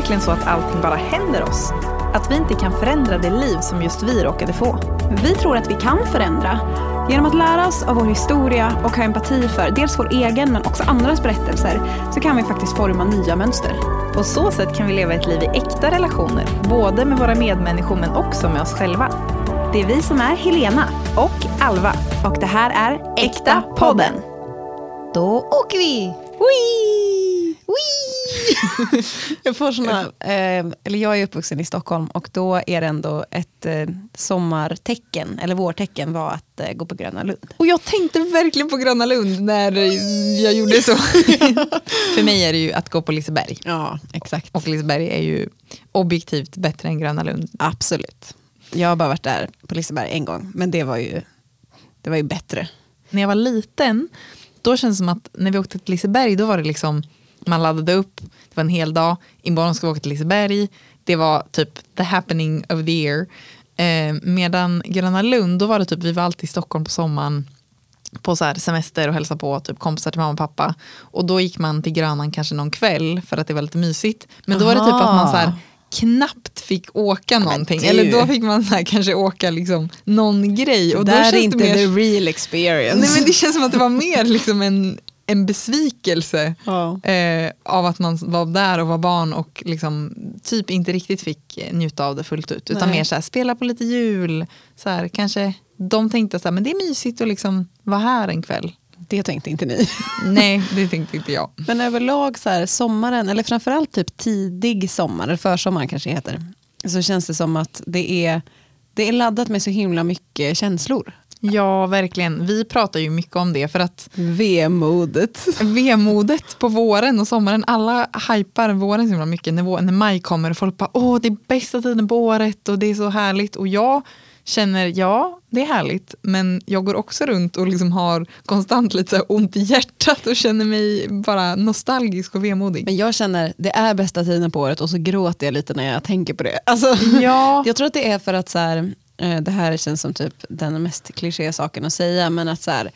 verkligen så att allting bara händer oss? Att vi inte kan förändra det liv som just vi råkade få? Vi tror att vi kan förändra. Genom att lära oss av vår historia och ha empati för dels vår egen men också andras berättelser så kan vi faktiskt forma nya mönster. På så sätt kan vi leva ett liv i äkta relationer, både med våra medmänniskor men också med oss själva. Det är vi som är Helena Och Alva. och det här är Äkta podden. Då åker vi! Wee! Wee! jag får såna, eh, eller jag är uppvuxen i Stockholm och då är det ändå ett eh, sommartecken, eller vårtecken var att eh, gå på Gröna Lund. Och jag tänkte verkligen på Gröna Lund när jag gjorde så. För mig är det ju att gå på Liseberg. Ja, exakt. Och Liseberg är ju objektivt bättre än Gröna Lund. Absolut. Jag har bara varit där på Liseberg en gång, men det var ju, det var ju bättre. När jag var liten, då känns det som att när vi åkte till Liseberg, då var det liksom, man laddade upp, det var en hel dag, imorgon ska vi åka till Liseberg, det var typ the happening of the year. Eh, medan Gröna Lund, då var det typ, vi var alltid i Stockholm på sommaren, på så här semester och hälsa på typ kompisar till mamma och pappa. Och då gick man till Grönan kanske någon kväll för att det var lite mysigt. Men då var det typ att man så här, knappt fick åka någonting. Eller då fick man så här, kanske åka liksom någon grej. Och det då där är känns inte det mer, the real experience. Nej men det känns som att det var mer liksom en, en besvikelse Ja. eh, av att man var där och var barn och liksom typ inte riktigt fick njuta av det fullt ut. Utan Nej. mer så här, spela på lite jul. Så här, kanske de tänkte så här, men det är mysigt att liksom vara här en kväll. Det tänkte inte ni. Nej, det tänkte inte jag. Men överlag så här, sommaren, eller framförallt typ tidig sommar, eller försommar kanske heter, så känns det som att det är, det är laddat med så himla mycket känslor. Ja, verkligen. Vi pratar ju mycket om det för att Vemodet. vemodet på våren och sommaren, alla hypar våren så himla mycket. När, vår, när maj kommer och folk bara, åh det är bästa tiden på året och det är så härligt. Och jag känner, ja det är härligt, men jag går också runt och liksom har konstant lite så ont i hjärtat och känner mig bara nostalgisk och vemodig. Men jag känner, det är bästa tiden på året och så gråter jag lite när jag tänker på det. Alltså, Ja, Jag tror att det är för att så här, det här känns som typ den mest kliché saken att säga, men att så här,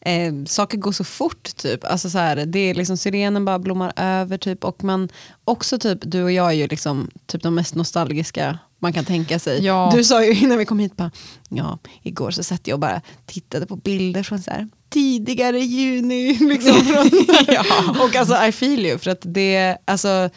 eh, saker går så fort. Typ. Alltså så här, det är liksom sirenen bara blommar över typ, och man också typ, du och jag är ju liksom typ de mest nostalgiska man kan tänka sig. Ja. Du sa ju innan vi kom hit, bara, ja, igår så satt jag och bara tittade på bilder från så här, tidigare juni. Liksom, från, Och alltså I feel you, för att det, alltså,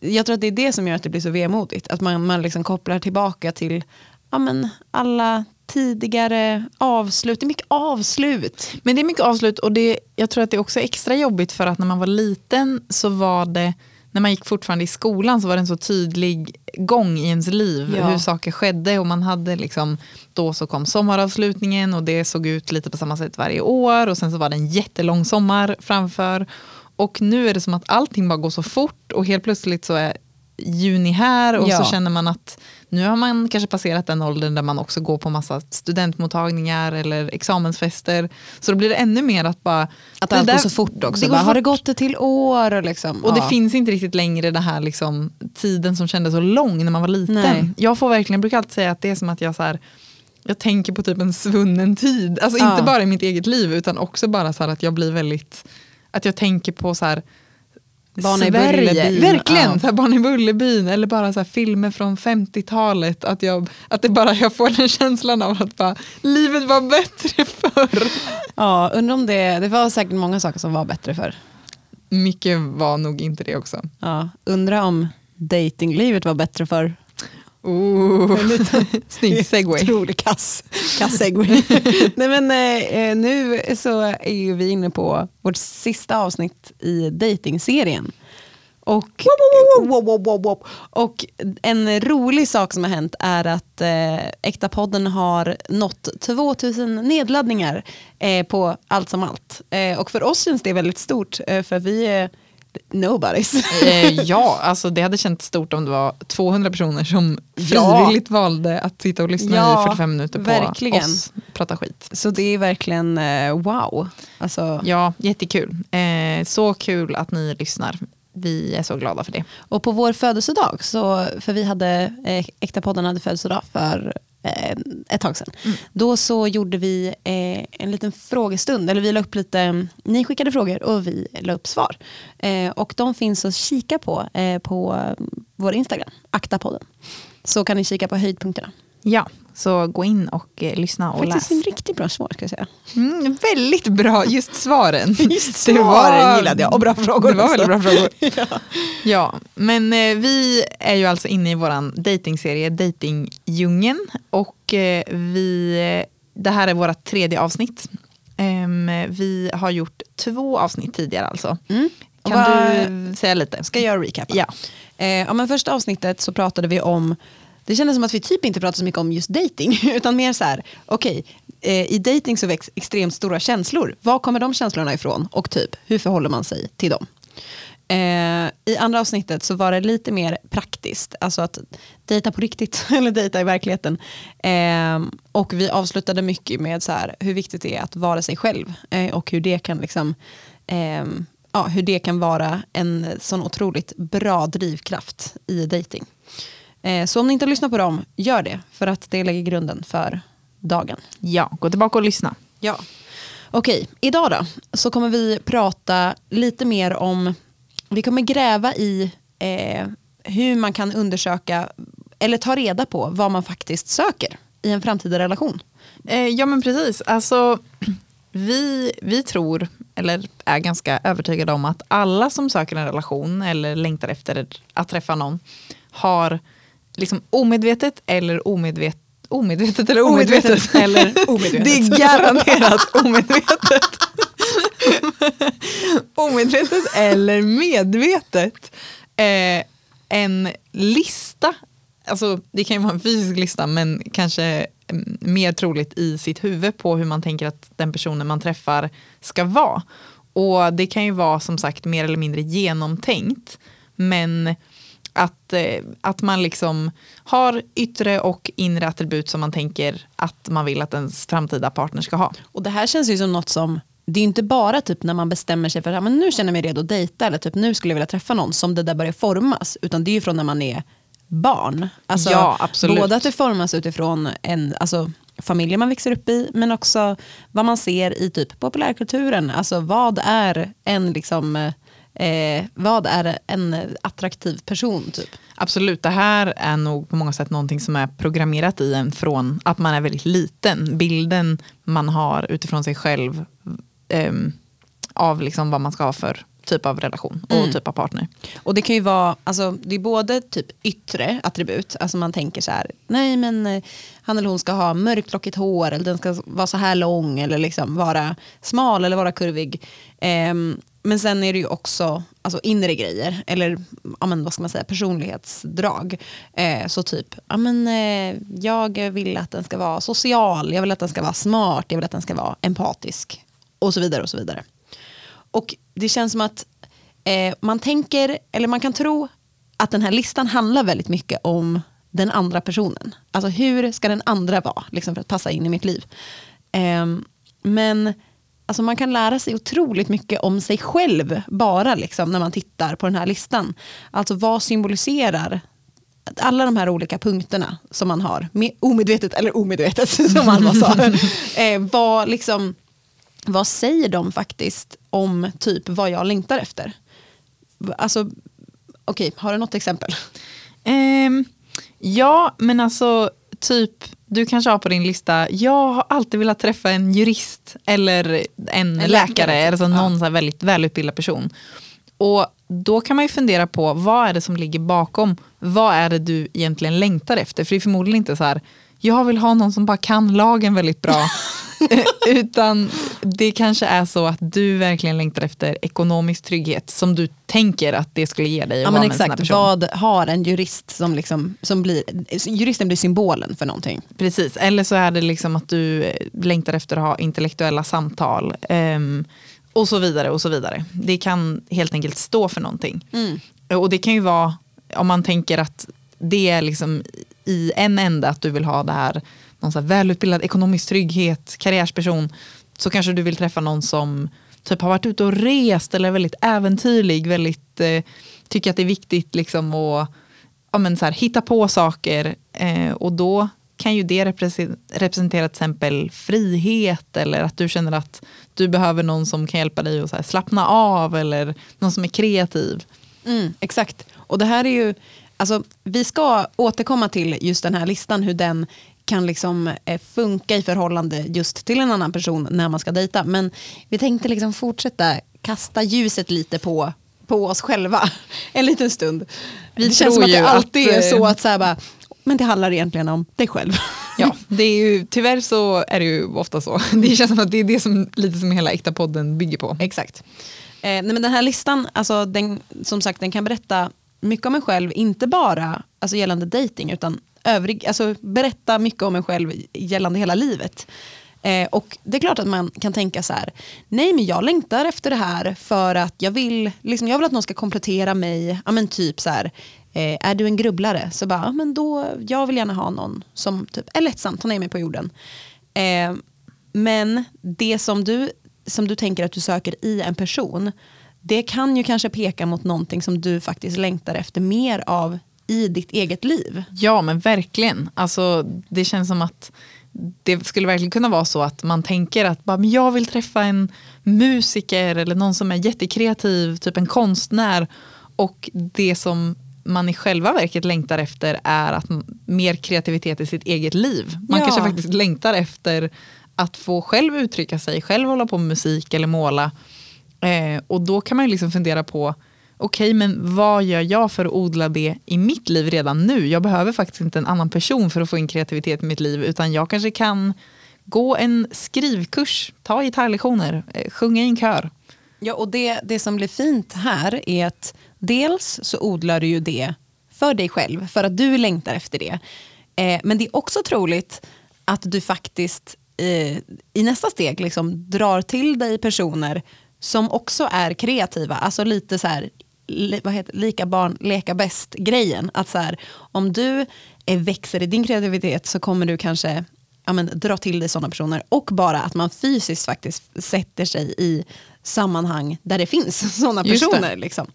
jag tror att det är det som gör att det blir så vemodigt. Att man, man liksom kopplar tillbaka till ja, men, alla tidigare avslut. Det är mycket avslut. Men det är mycket avslut och det, jag tror att det är också extra jobbigt för att när man var liten så var det, när man gick fortfarande i skolan så var det en så tydlig gång i ens liv Ja. hur saker skedde och man hade liksom, då så kom sommaravslutningen och det såg ut lite på samma sätt varje år och sen så var det en jättelång sommar framför och nu är det som att allting bara går så fort och helt plötsligt så är juni här och Ja. så känner man att nu har man kanske passerat den åldern där man också går på massa studentmottagningar eller examensfester. Så då blir det ännu mer att bara... Att det allt där- går så fort också. Det bara, har det fort. gått ett till år? Liksom, Och det ja. finns inte riktigt längre den här liksom, tiden som kändes så lång när man var liten. Nej. Jag får verkligen, jag brukar alltid säga att det är som att jag så här, jag tänker på typ en svunnen tid. Alltså Ja. inte bara i mitt eget liv utan också bara så att jag blir väldigt, att jag tänker på så här Barn i. Bullerbyn. Verkligen, Ja. så här Barn i Bullerbyn eller bara så här filmer från 50-talet. Att, jag, att det bara, jag får den känslan av att bara, livet var bättre förr. Ja, undrar om det, det var säkert många saker som var bättre för. Mycket var nog inte det också. Ja, undrar om datinglivet var bättre för. Oh. Snygg segway. Otrolig kass, kass segway. Nej, men, eh, nu så är ju vi inne på vårt sista avsnitt i datingserien. Och, Wow, wow, wow, wow. och en rolig sak som har hänt är att eh, Äkta-podden har nått 2000 nedladdningar eh, på allt som allt. Eh, och för oss känns det väldigt stort eh, för vi nobodies. Eh, ja, alltså det hade känts stort om det var 200 personer som Ja. frivilligt valde att sitta och lyssna Ja, i 45 minuter på verkligen. oss prata skit. Så det är verkligen eh, wow. Alltså, Ja, jättekul. Eh, så kul att ni lyssnar. Vi är så glada för det. Och på vår födelsedag, så, för vi hade, eh, Äkta podden hade födelsedag för ett tag sedan. Då så gjorde vi eh, en liten frågestund, eller vi la upp lite, ni skickade frågor och vi la upp svar. Eh, och de finns att kika på, eh, på vår Instagram, Aktapodden. Så kan ni kika på höjdpunkterna. Ja, så gå in och eh, lyssna och Faktiskt läs. en riktigt bra svar ska jag säga. Mm, väldigt bra, just svaren. Just svaren gillade jag och bra frågor Det var väldigt bra frågor. ja. men eh, vi är ju alltså inne i våran datingserie Datingdjungeln och eh, vi, eh, det här är vårt tredje avsnitt. Ehm, vi har gjort två avsnitt tidigare alltså. Mm. Kan Vad- du säga lite? Ska jag recapa? Ja. Eh, ja, men första avsnittet så pratade vi om, det kändes som att vi typ inte pratade så mycket om just dating utan mer så här, okej, eh, i dating så väcks extremt stora känslor. Var kommer de känslorna ifrån och typ, hur förhåller man sig till dem? Eh, I andra avsnittet så var det lite mer praktiskt, alltså att dejta på riktigt, eller dejta i verkligheten. Eh, och vi avslutade mycket med så här, hur viktigt det är att vara sig själv eh, och hur det kan liksom eh, ja, hur det kan vara en sån otroligt bra drivkraft i dating. Eh, så om ni inte har lyssnat på dem, gör det. För att det lägger grunden för dagen. ja, gå tillbaka och lyssna. Ja. Okej, idag då så kommer vi prata lite mer om, vi kommer gräva i eh, hur man kan undersöka eller ta reda på vad man faktiskt söker i en framtida relation. Eh, ja men precis. Alltså, vi, vi tror, eller är ganska övertygade om att alla som söker en relation eller längtar efter att träffa någon har liksom omedvetet eller omedvetet Omedvetet eller omedvetet? Omedvetet eller omedvetet. Det är garanterat omedvetet. omedvetet eller medvetet. Eh, en lista, alltså det kan ju vara en fysisk lista men kanske mm, mer troligt i sitt huvud på hur man tänker att den personen man träffar ska vara. Och det kan ju vara som sagt mer eller mindre genomtänkt. Men att, eh, att man liksom har yttre och inre attribut som man tänker att man vill att ens framtida partner ska ha. Och det här känns ju som något som, det är inte bara typ när man bestämmer sig för att men nu känner jag mig redo att dejta eller typ nu skulle jag vilja träffa någon som det där börjar formas. Utan det är ju från när man är barn. Alltså, Ja, absolut. Både att det formas utifrån en, alltså, familjen man växer upp i men också vad man ser i typ populärkulturen. Alltså vad är en liksom eh, vad är en attraktiv person typ? Absolut, det här är nog på många sätt någonting som är programmerat i en från att man är väldigt liten. Bilden man har utifrån sig själv eh, av liksom vad man ska ha för typ av relation och Mm. typ av partner. Och det kan ju vara, alltså, det är både typ yttre attribut, alltså man tänker så här, nej men eh, han eller hon ska ha mörkt lockigt hår eller den ska vara så här lång eller liksom vara smal eller vara kurvig. Ehm, men sen är det ju också alltså inre grejer, eller ja, men, vad ska man säga, personlighetsdrag. Eh, så typ, ja, men, eh, jag vill att den ska vara social, jag vill att den ska vara smart, jag vill att den ska vara empatisk och så vidare och så vidare. Och det känns som att eh, man tänker, eller man kan tro att den här listan handlar väldigt mycket om den andra personen. Alltså hur ska den andra vara liksom för att passa in i mitt liv. Ehm, men alltså man kan lära sig otroligt mycket om sig själv bara liksom, när man tittar på den här listan. Alltså vad symboliserar alla de här olika punkterna som man har, med, omedvetet eller omedvetet som Alma sa. eh, vad, liksom, vad säger de faktiskt om typ vad jag längtar efter? Alltså, okej, har du något exempel? Ehm, ja, men alltså typ du kanske har på din lista, jag har alltid velat träffa en jurist eller en, läkare, läkare, eller så någon så här väldigt välutbildad person. Och då kan man ju fundera på vad är det som ligger bakom, vad är det du egentligen längtar efter? För det är förmodligen inte så här, jag vill ha någon som bara kan lagen väldigt bra. Utan det kanske är så att du verkligen längtar efter ekonomisk trygghet som du tänker att det skulle ge dig Ja, men exakt, vad har en jurist som, liksom, som blir, juristen blir symbolen för någonting. Precis, eller så är det liksom att du längtar efter att ha intellektuella samtal. ehm, och så vidare och så vidare. Det kan helt enkelt stå för någonting. Och det kan ju vara, om man tänker att det är liksom i en ände att du vill ha det här, någon så här välutbildad ekonomisk trygghet, karriärsperson, så kanske du vill träffa någon som typ har varit ute och rest eller är väldigt äventyrlig, väldigt, eh, tycker att det är viktigt liksom att ja, men så här, hitta på saker eh, och då kan ju det representera till exempel frihet eller att du känner att du behöver någon som kan hjälpa dig att så här, slappna av eller någon som är kreativ. Mm, exakt. Och det här är ju, alltså, vi ska återkomma till just den här listan, hur den kan liksom eh, funka i förhållande just till en annan person när man ska dejta. Men vi tänkte liksom fortsätta kasta ljuset lite på, på oss själva en liten stund. Vi det känns som att det alltid att, är så eh, att så här bara, men det handlar egentligen om dig själv. Ja, det är ju, tyvärr så är det ju ofta så. Det känns som att det är det som lite som hela äkta podden bygger på. Exakt. Eh, nej, men den här listan, alltså, den, som sagt, den kan berätta mycket om en själv, inte bara alltså, gällande dating utan övrig, alltså, berätta mycket om en själv gällande hela livet. Eh, och det är klart att man kan tänka så här, nej men jag längtar efter det här för att jag vill, liksom, jag vill att någon ska komplettera mig, ja men typ så här, eh, är du en grubblare? Så bara, ja, men då, jag vill gärna ha någon som typ, är lättsam, ta ner mig på jorden. Eh, men det som du, som du tänker att du söker i en person, det kan ju kanske peka mot någonting som du faktiskt längtar efter mer av i ditt eget liv. Ja men verkligen. Alltså, det känns som att det skulle verkligen kunna vara så att man tänker att bara, men jag vill träffa en musiker eller någon som är jättekreativ, typ en konstnär. Och det som man i själva verket längtar efter är att mer kreativitet i sitt eget liv. Man Ja. kanske faktiskt längtar efter att få själv uttrycka sig, själv hålla på med musik eller måla. Eh, och då kan man ju liksom fundera på, okej men vad gör jag för att odla det i mitt liv redan nu? Jag behöver faktiskt inte en annan person för att få in kreativitet i mitt liv, utan jag kanske kan gå en skrivkurs, ta gitarrlektioner, eh, sjunga i en kör. Ja, och det, det som blir fint här är att dels så odlar du ju det för dig själv, för att du längtar efter det. Eh, men det är också troligt att du faktiskt eh, i nästa steg liksom drar till dig personer som också är kreativa. Alltså lite så här, li, vad heter, lika barn leka bäst grejen. Att så här, om du växer i din kreativitet så kommer du kanske ja, men, dra till dig sådana personer. Och bara att man fysiskt faktiskt sätter sig i sammanhang där det finns sådana personer. Liksom,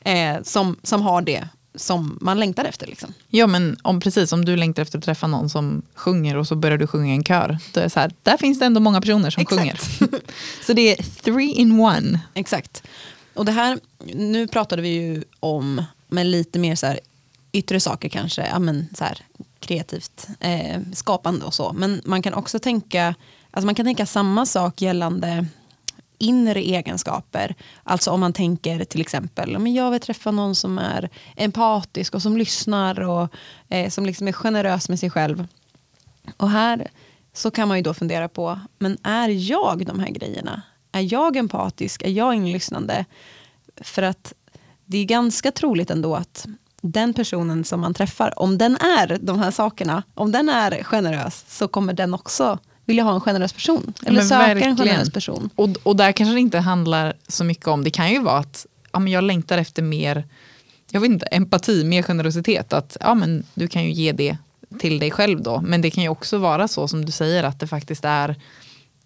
eh, som, som har det som man längtar efter. Liksom. Ja men om, precis, om du längtar efter att träffa någon som sjunger och så börjar du sjunga i en kör, då är det så här, där finns det ändå många personer som Exakt. sjunger. så det är three in one. Exakt. Och det här, nu pratade vi ju om men lite mer så här, yttre saker kanske, ja, men så här, kreativt eh, skapande och så. Men man kan också tänka, alltså man kan tänka samma sak gällande inre egenskaper. Alltså om man tänker till exempel, men jag vill träffa någon som är empatisk och som lyssnar och eh, som liksom är generös med sig själv. Och här så kan man ju då fundera på, men är jag de här grejerna? Är jag empatisk? Är jag inlyssnande? För att det är ganska troligt ändå att den personen som man träffar, om den är de här sakerna, om den är generös, så kommer den också vilja ha en generös person. Eller Men söka en verkligen. generös person. Och, och där kanske det inte handlar så mycket om, det kan ju vara att ja, men jag längtar efter mer jag vet inte, empati, mer generositet. Att ja, men du kan ju ge det till dig själv då. Men det kan ju också vara så som du säger att det faktiskt är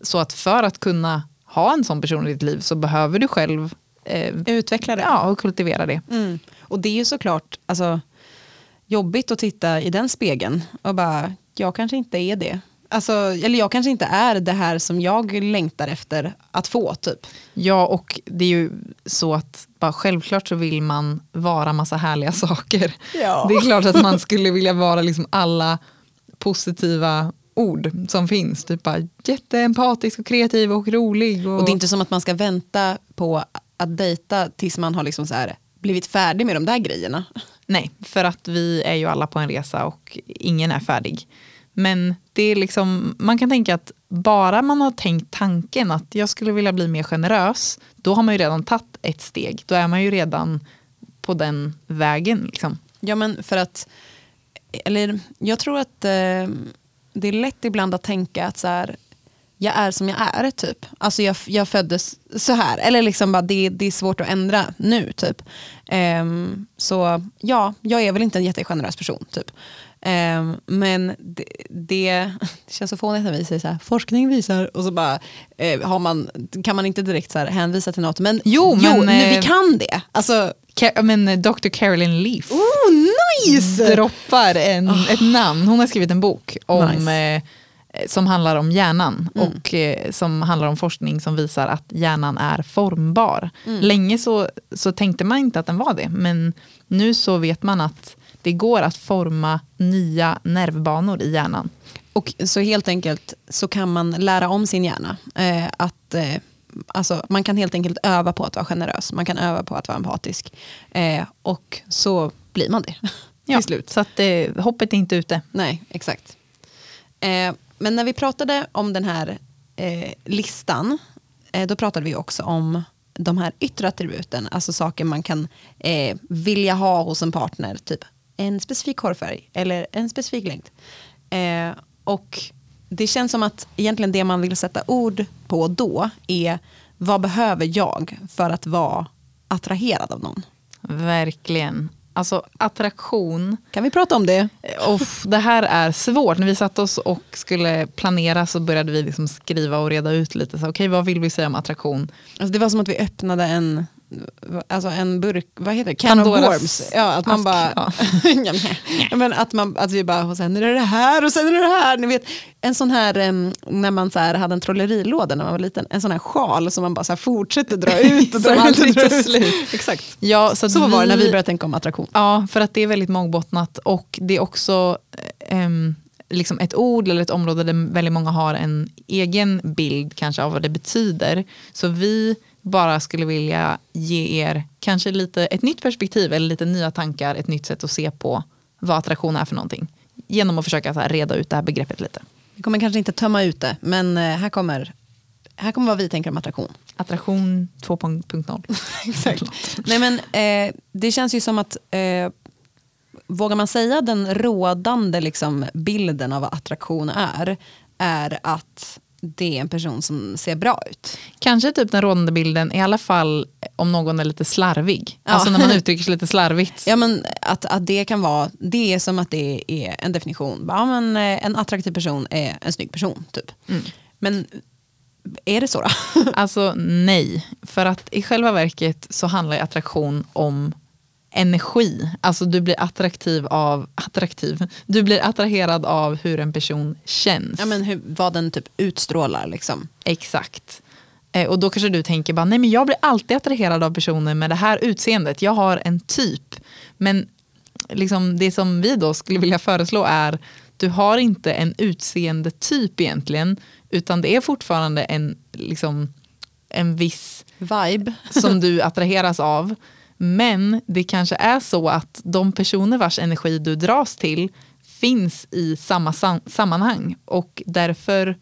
så att för att kunna ha en sån person i ditt liv så behöver du själv eh, Utveckla det. ja, och kultivera det. Mm. Och det är ju såklart alltså, jobbigt att titta i den spegeln och bara, jag kanske inte är det. Alltså, eller jag kanske inte är det här som jag längtar efter att få. typ. Ja, och det är ju så att bara självklart så vill man vara massa härliga saker. Ja. Det är klart att man skulle vilja vara liksom alla positiva ord som finns. Typ bara jätteempatisk och kreativ och rolig. Och, Och det är inte som att man ska vänta på att dejta tills man har liksom så här blivit färdig med de där grejerna. Nej, för att vi är ju alla på en resa och ingen är färdig. Men det är liksom, man kan tänka att bara man har tänkt tanken att jag skulle vilja bli mer generös, då har man ju redan tagit ett steg. Då är man ju redan på den vägen. Liksom. Ja men för att, eller jag tror att eh, det är lätt ibland att tänka att så här, jag är som jag är typ. Alltså jag, jag föddes så här. Eller liksom bara det, det är svårt att ändra nu typ. Um, så ja, jag är väl inte en jättegenerös person typ. Ehm, men det, det, det känns så fånigt när vi säger så här, forskning visar och så bara eh, har man, kan man inte direkt så här hänvisa till något. Men Jo, men, nu, vi eh, kan det. Alltså, men eh, Dr. Carolyn Leaf oh nice! droppar en, ett namn. Hon har skrivit en bok om. Nice. Mm. eh, som handlar om hjärnan och eh, som handlar om forskning som visar att hjärnan är formbar. Mm. Länge så, så tänkte man inte att den var det, men nu så vet man att det går att forma nya nervbanor i hjärnan. Och så helt enkelt så kan man lära om sin hjärna. Eh, att, eh, alltså, man kan helt enkelt öva på att vara generös, man kan öva på att vara empatisk. Eh, och så blir man det Ja, till slut. Så att eh, hoppet är inte ute. Nej, exakt. Eh, men när vi pratade om den här eh, listan, eh, då pratade vi också om de här yttre attributen, alltså saker man kan eh, vilja ha hos en partner, typ en specifik hårfärg eller en specifik längd. Eh, och det känns som att egentligen det man vill sätta ord på då är vad behöver jag för att vara attraherad av någon? Verkligen. Alltså attraktion. Kan vi prata om det? Off, det här är svårt. När vi satte oss och skulle planera så började vi liksom skriva och reda ut lite. Så, okay, vad vill vi säga om attraktion? Alltså det var som att vi öppnade en, alltså en burk, vad heter det? Can Pandoras of worms. Ja, att man ask, bara, ja. men att, man, att vi bara, och sen är det det här och sen är det det här. Ni vet, en sån här, när man så här hade en trollerilåda när man var liten, en sån här sjal som man bara så här fortsätter dra ut och Som dra ut och dra ut. slut. Exakt. Ja, så Så var det när vi började tänka om attraktion. Ja, för att det är väldigt mångbottnat och det är också ehm, liksom ett ord eller ett område där väldigt många har en egen bild kanske av vad det betyder. Så vi bara skulle vilja ge er kanske lite ett nytt perspektiv eller lite nya tankar, ett nytt sätt att se på vad attraktion är för någonting. Genom att försöka så här reda ut det här begreppet lite. Vi kommer kanske inte tömma ut det, men eh, här kommer, här kommer vad vi tänker om attraktion. Attraktion 2.0. Exakt. Nej, men, eh, det känns ju som att, eh, vågar man säga den rådande liksom, bilden av vad attraktion är, är att det är en person som ser bra ut. Kanske typ den rådande bilden, i alla fall om någon är lite slarvig. Ja. Alltså när man uttrycker sig lite slarvigt. Ja, men att, att det kan vara, det är som att det är en definition. Ja, men, eh, en attraktiv person är en snygg person, typ. Men är det så då? Alltså nej, för att i själva verket så handlar ju attraktion om energi. Alltså du blir attraktiv av, attraktiv, du blir attraherad av hur en person känns. ja, men hur, vad den typ utstrålar liksom. Exakt. Eh, och då kanske du tänker bara, nej men jag blir alltid attraherad av personer med det här utseendet. Jag har en typ. Men liksom det som vi då skulle vilja föreslå är, du har inte en utseendetyp egentligen, utan det är fortfarande en, liksom, en viss Vibe. som du attraheras av. Men det kanske är så att de personer vars energi du dras till finns i samma sam- sammanhang och därför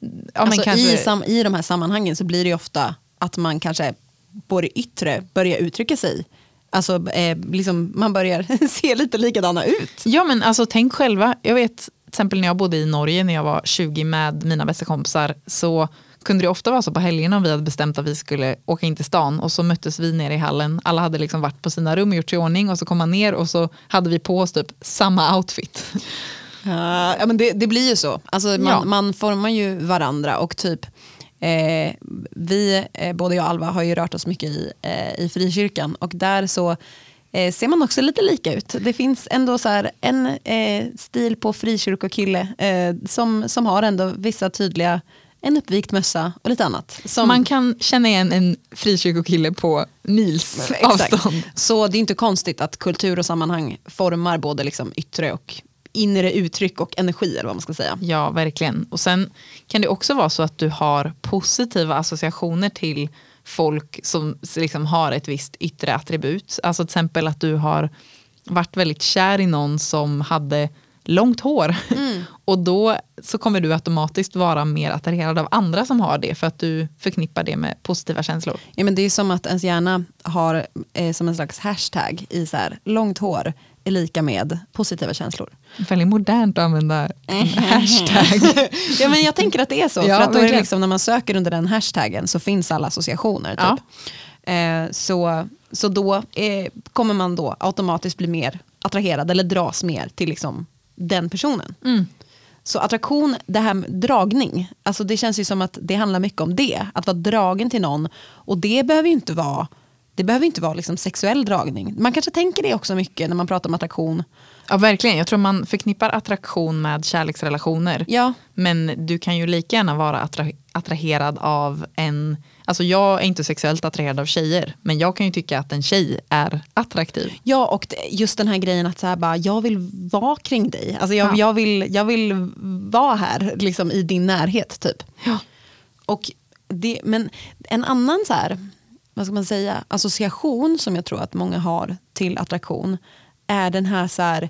ja, alltså, kanske, i, sam, I de här sammanhangen så blir det ofta att man kanske på det yttre börjar uttrycka sig. Alltså, eh, liksom, man börjar se lite likadana ut. Ja men alltså tänk själva, jag vet till exempel när jag bodde i Norge när jag var 20 med mina bästa kompisar så kunde det ofta vara så på helgerna om vi hade bestämt att vi skulle åka in till stan och så möttes vi nere i hallen. Alla hade liksom varit på sina rum och gjort sig i ordning och så kom man ner och så hade vi på oss typ samma outfit. Ja, ja, men det, det blir ju så. Alltså, man, Ja. man formar ju varandra och typ eh, vi, eh, både jag och Alva, har ju rört oss mycket i, eh, i frikyrkan och där så eh, ser man också lite lika ut. Det finns ändå så här en eh, stil på frikyrkokille eh, som, som har ändå vissa tydliga, en uppvikt mössa och lite annat. Som, Man kan känna igen en frikyrkokille på mils avstånd. Så det är inte konstigt att kultur och sammanhang formar både liksom yttre och inre uttryck och energi eller vad man ska säga. Ja, verkligen. Och sen kan det också vara så att du har positiva associationer till folk som liksom har ett visst yttre attribut. Alltså till exempel att du har varit väldigt kär i någon som hade långt hår. Och då så kommer du automatiskt vara mer attraherad av andra som har det för att du förknippar det med positiva känslor. Ja, men det är som att ens hjärna har eh, som en slags hashtag i så här, långt hår är lika med positiva känslor. Väldigt modernt att använda hashtag. ja, men jag tänker att det är så. Ja, för att då är det liksom, när man söker under den hashtaggen så finns alla associationer. Typ. Ja. Eh, så, så då eh, kommer man då automatiskt bli mer attraherad eller dras mer till liksom, den personen. Mm. Så attraktion, det här med dragning, alltså det känns ju som att det handlar mycket om det. Att vara dragen till någon. Och det behöver ju inte vara, det behöver inte vara liksom sexuell dragning. Man kanske tänker det också mycket när man pratar om attraktion. Ja, verkligen. Jag tror man förknippar attraktion med kärleksrelationer. Ja, Men du kan ju lika gärna vara attra- attraherad av en alltså jag är inte sexuellt attraherad av tjejer, men jag kan ju tycka att en tjej är attraktiv. Ja och just den här grejen att så här bara, jag vill vara kring dig. Alltså jag, Ja. jag, vill, jag vill vara här liksom, i din närhet typ. Ja. Och det, men en annan så här, vad ska man säga, association som jag tror att många har till attraktion är den här så här,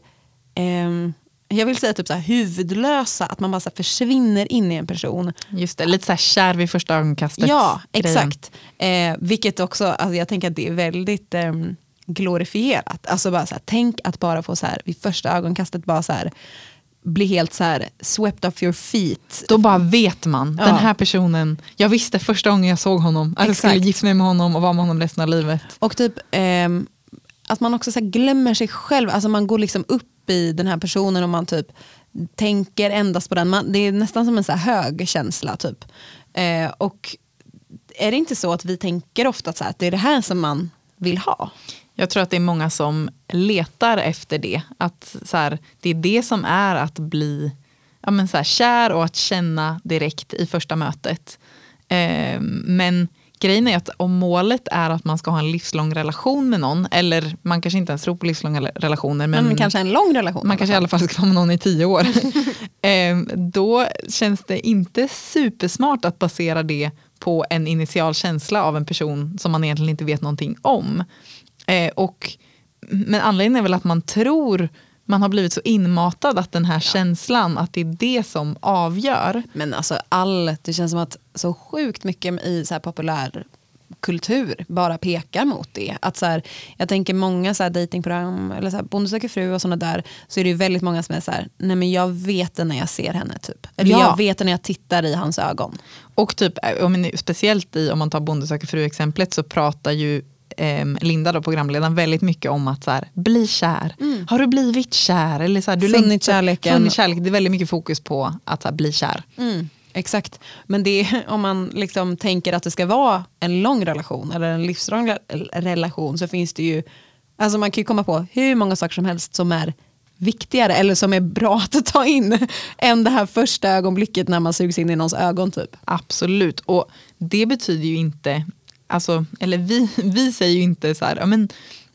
ehm, jag vill säga typ så här huvudlösa, att man bara så försvinner in i en person. Just det, lite så här kär vid första ögonkastet. Ja, exakt. Eh, vilket också, alltså jag tänker att det är väldigt ehm, glorifierat. Alltså bara så här, tänk att bara få så här, vid första ögonkastet bara så här, bli helt så här swept off your feet. Då bara vet man, Ja. den här personen, jag visste första gången jag såg honom att jag skulle gifta mig med honom och vara med honom resten av livet. Och typ ehm, att man också så glömmer sig själv, alltså man går liksom upp i den här personen och man typ tänker endast på den. Man, det är nästan som en så här hög känsla typ. Eh, och är det inte så att vi tänker ofta att, så här, att det är det här som man vill ha? Jag tror att det är många som letar efter det. Att så här, det är det som är att bli ja, men så här, kär och att känna direkt i första mötet. Eh, men grejen är att om målet är att man ska ha en livslång relation med någon, eller man kanske inte ens tror på livslånga relationer, men, Men, kanske en lång relation. man kanske i alla fall ska vara med någon i tio år. eh, då känns det inte supersmart att basera det på en initial känsla av en person som man egentligen inte vet någonting om. Eh, och, men anledningen är väl att man tror, man har blivit så inmatad att den här känslan, att det är det som avgör. Men alltså all, det känns som att så sjukt mycket i så här populär kultur bara pekar mot det. Att så här, jag tänker många så här datingprogram, eller så här Bonde söker fru och sådana där, så är det ju väldigt många som är så här, nej men jag vet det när jag ser henne typ. Eller Ja. jag vet det när jag tittar i hans ögon. Och typ, eh, om, speciellt i, om man tar Bonde söker fru-exemplet så pratar ju ehm, Linda, då, programledaren, väldigt mycket om att så här, bli kär. Har du blivit kär? Eller så här, du Funnit längtar- kärleken. Funnit kärlek. Det är väldigt mycket fokus på att så här, bli kär. Mm, exakt. Men det är, om man liksom tänker att det ska vara en lång relation eller en livslång re- relation så finns det ju, alltså man kan ju komma på hur många saker som helst som är viktigare eller som är bra att ta in än det här första ögonblicket när man sugs in i någons ögon typ. Absolut. Och det betyder ju inte, alltså, eller vi, vi säger ju inte så här, ja, men,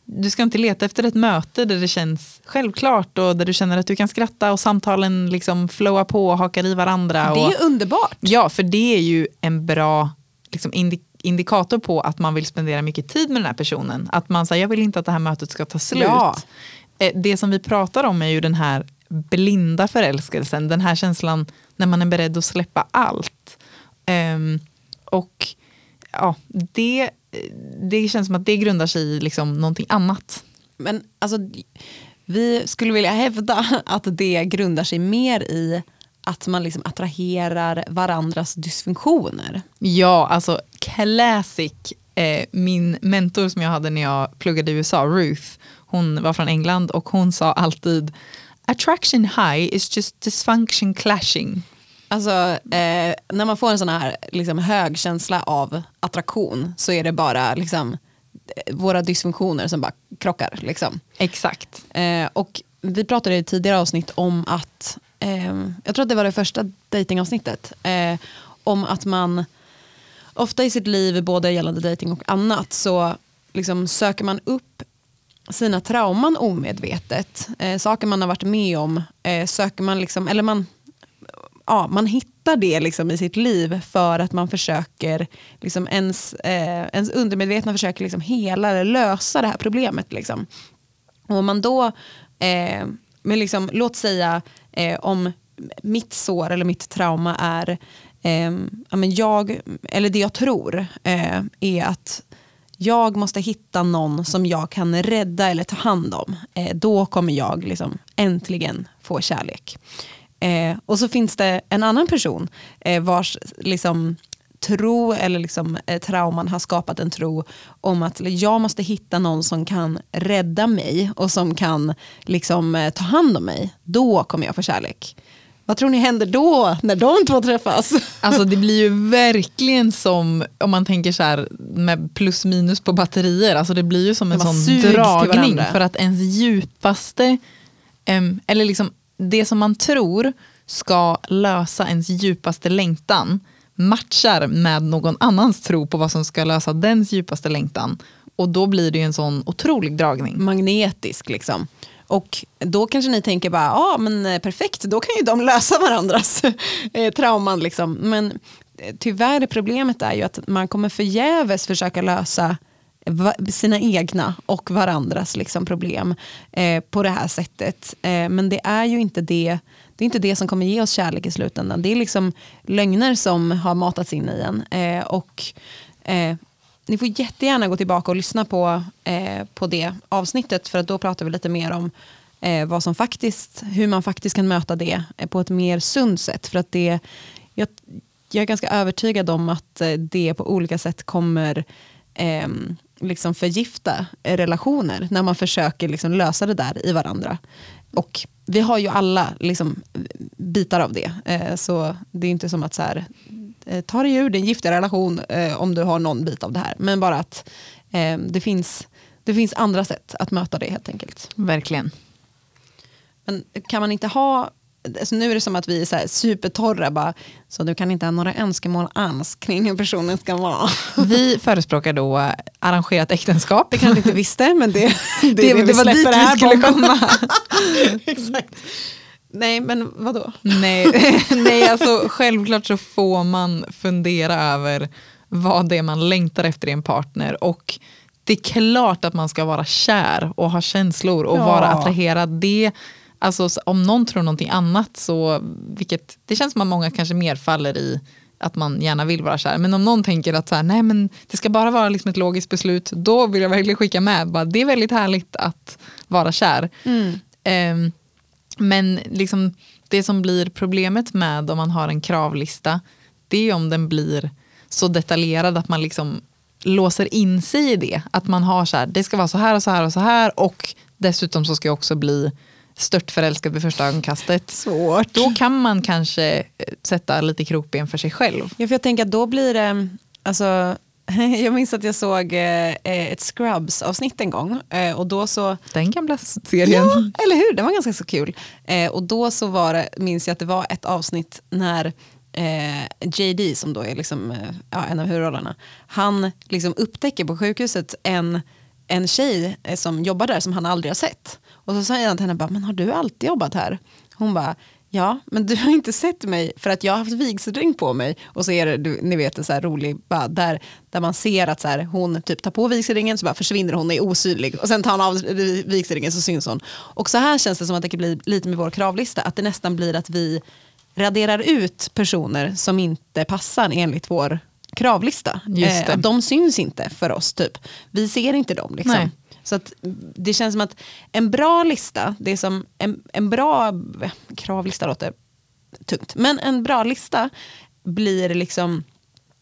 du ska inte leta efter ett möte där det känns självklart och där du känner att du kan skratta och samtalen liksom flowar på och hakar i varandra. Det och, är underbart. Ja, för det är ju en bra liksom, indi- indikator på att man vill spendera mycket tid med den här personen. Att man säger, jag vill inte att det här mötet ska ta slut. Ja. Eh, Det som vi pratar om är ju den här blinda förälskelsen, den här känslan när man är beredd att släppa allt. Ehm, och ja, det, det känns som att det grundar sig i liksom någonting annat. Men alltså, vi skulle vilja hävda att det grundar sig mer i att man liksom attraherar varandras dysfunktioner. Ja, alltså classic. Eh, min mentor som jag hade när jag pluggade i USA, Ruth, hon var från England och hon sa alltid attraction high is just dysfunction clashing. Alltså, eh, när man får en sån här liksom, hög känsla av attraktion så är det bara liksom, våra dysfunktioner som bara krockar. Liksom. Exakt. Eh, och vi pratade i tidigare avsnitt om att, eh, jag tror att det var det första datingavsnittet, eh, om att man ofta i sitt liv, både gällande dating och annat, så liksom söker man upp sina trauman omedvetet. Eh, saker man har varit med om, eh, söker man liksom, eller man, ja, man hittar det liksom i sitt liv för att man försöker, liksom ens, eh, ens undermedvetna försöker liksom hela eller lösa det här problemet. Liksom. Och om man då, eh, men liksom, låt säga eh, om mitt sår eller mitt trauma är, eh, ja, men jag, eller det jag tror eh, är att jag måste hitta någon som jag kan rädda eller ta hand om. Eh, då kommer jag liksom äntligen få kärlek. Eh, och så finns det en annan person eh, vars liksom, tro eller liksom, eh, trauman har skapat en tro om att jag måste hitta någon som kan rädda mig och som kan liksom, eh, ta hand om mig. Då kommer jag få kärlek. Vad tror ni händer då när de två träffas? Alltså det blir ju verkligen som, om man tänker så här med plus minus på batterier, alltså det blir ju som en sån dragning. För att ens djupaste, eller liksom det som man tror ska lösa ens djupaste längtan, matchar med någon annans tro på vad som ska lösa dens djupaste längtan. Och då blir det ju en sån otrolig dragning. magnetisk. Liksom. Och då kanske ni tänker bara, ja men eh, perfekt, då kan ju de lösa varandras eh, trauman. Liksom. Men eh, tyvärr problemet är ju att man kommer förgäves försöka lösa sina egna och varandras liksom, problem eh, på det här sättet. Eh, men det är ju inte det, det är inte det som kommer ge oss kärlek i slutändan. Det är liksom lögner som har matats in i en. Eh, och eh, ni får jättegärna gå tillbaka och lyssna på, eh, på det avsnittet för att då pratar vi lite mer om eh, vad som faktiskt, hur man faktiskt kan möta det eh, på ett mer sunt sätt. För att det, jag, jag är ganska övertygad om att eh, det på olika sätt kommer eh, liksom förgifta relationer när man försöker liksom lösa det där i varandra. Och vi har ju alla liksom bitar av det. Eh, så det är inte som att så här, eh, ta dig ur din giftiga relation eh, om du har någon bit av det här. Men bara att det, finns, det finns andra sätt att möta det helt enkelt. Verkligen. Men kan man inte ha, alltså nu är det som att vi är så här supertorra, bara, så du kan inte ha några önskemål alls kring hur personen ska vara. Vi förespråkar då arrangerat äktenskap. Det kanske inte visste, men det, det, det, är det, var dit det vi skulle komma. Exakt. Nej, men vadå? nej, nej, alltså självklart så får man fundera över vad det är man längtar efter i en partner. Och det är klart att man ska vara kär och ha känslor och Ja. vara attraherad. Det, alltså, om någon tror någonting annat så, vilket, det känns som att många kanske mer faller i att man gärna vill vara kär. Men om någon tänker att så här, nej, men det ska bara vara liksom ett logiskt beslut, då vill jag verkligen skicka med. Bara, det är väldigt härligt att vara kär. Ehm, men liksom det som blir problemet med om man har en kravlista, det är om den blir så detaljerad att man liksom låser in sig i det. Att man har så här, det ska vara så här och så här och så här och dessutom så ska jag också bli stört förälskad vid första ögonkastet. Svårt. Då kan man kanske eh, sätta lite krokben för sig själv. Ja, för jag tänker att då blir det, alltså, jag minns att jag såg eh, ett Scrubs-avsnitt en gång och då så Den gamla serien. Ja, eller hur? Den var ganska så kul. Eh, och då så var det, minns jag att det var ett avsnitt när eh, JD, som då är liksom, eh, ja, en av huvudrollerna, han liksom upptäcker på sjukhuset en, en tjej eh, som jobbar där som han aldrig har sett. Och så säger han till henne, bara, men har du alltid jobbat här? Hon bara, ja, men du har inte sett mig för att jag har haft vigselring på mig. Och så är det, du, ni vet, en så här rolig, bara, där, där man ser att så här, hon typ tar på vigselringen så bara försvinner hon, är osynlig. Och sen tar hon av vigselringen så syns hon. Och så här känns det som att det kan bli lite med vår kravlista, att det nästan blir att vi raderar ut personer som inte passar enligt vår kravlista. Just att de syns inte för oss, typ. Vi ser inte dem. Liksom. Så att det känns som att en bra lista, det är som en, en bra, kravlista låter tungt, men en bra lista blir liksom,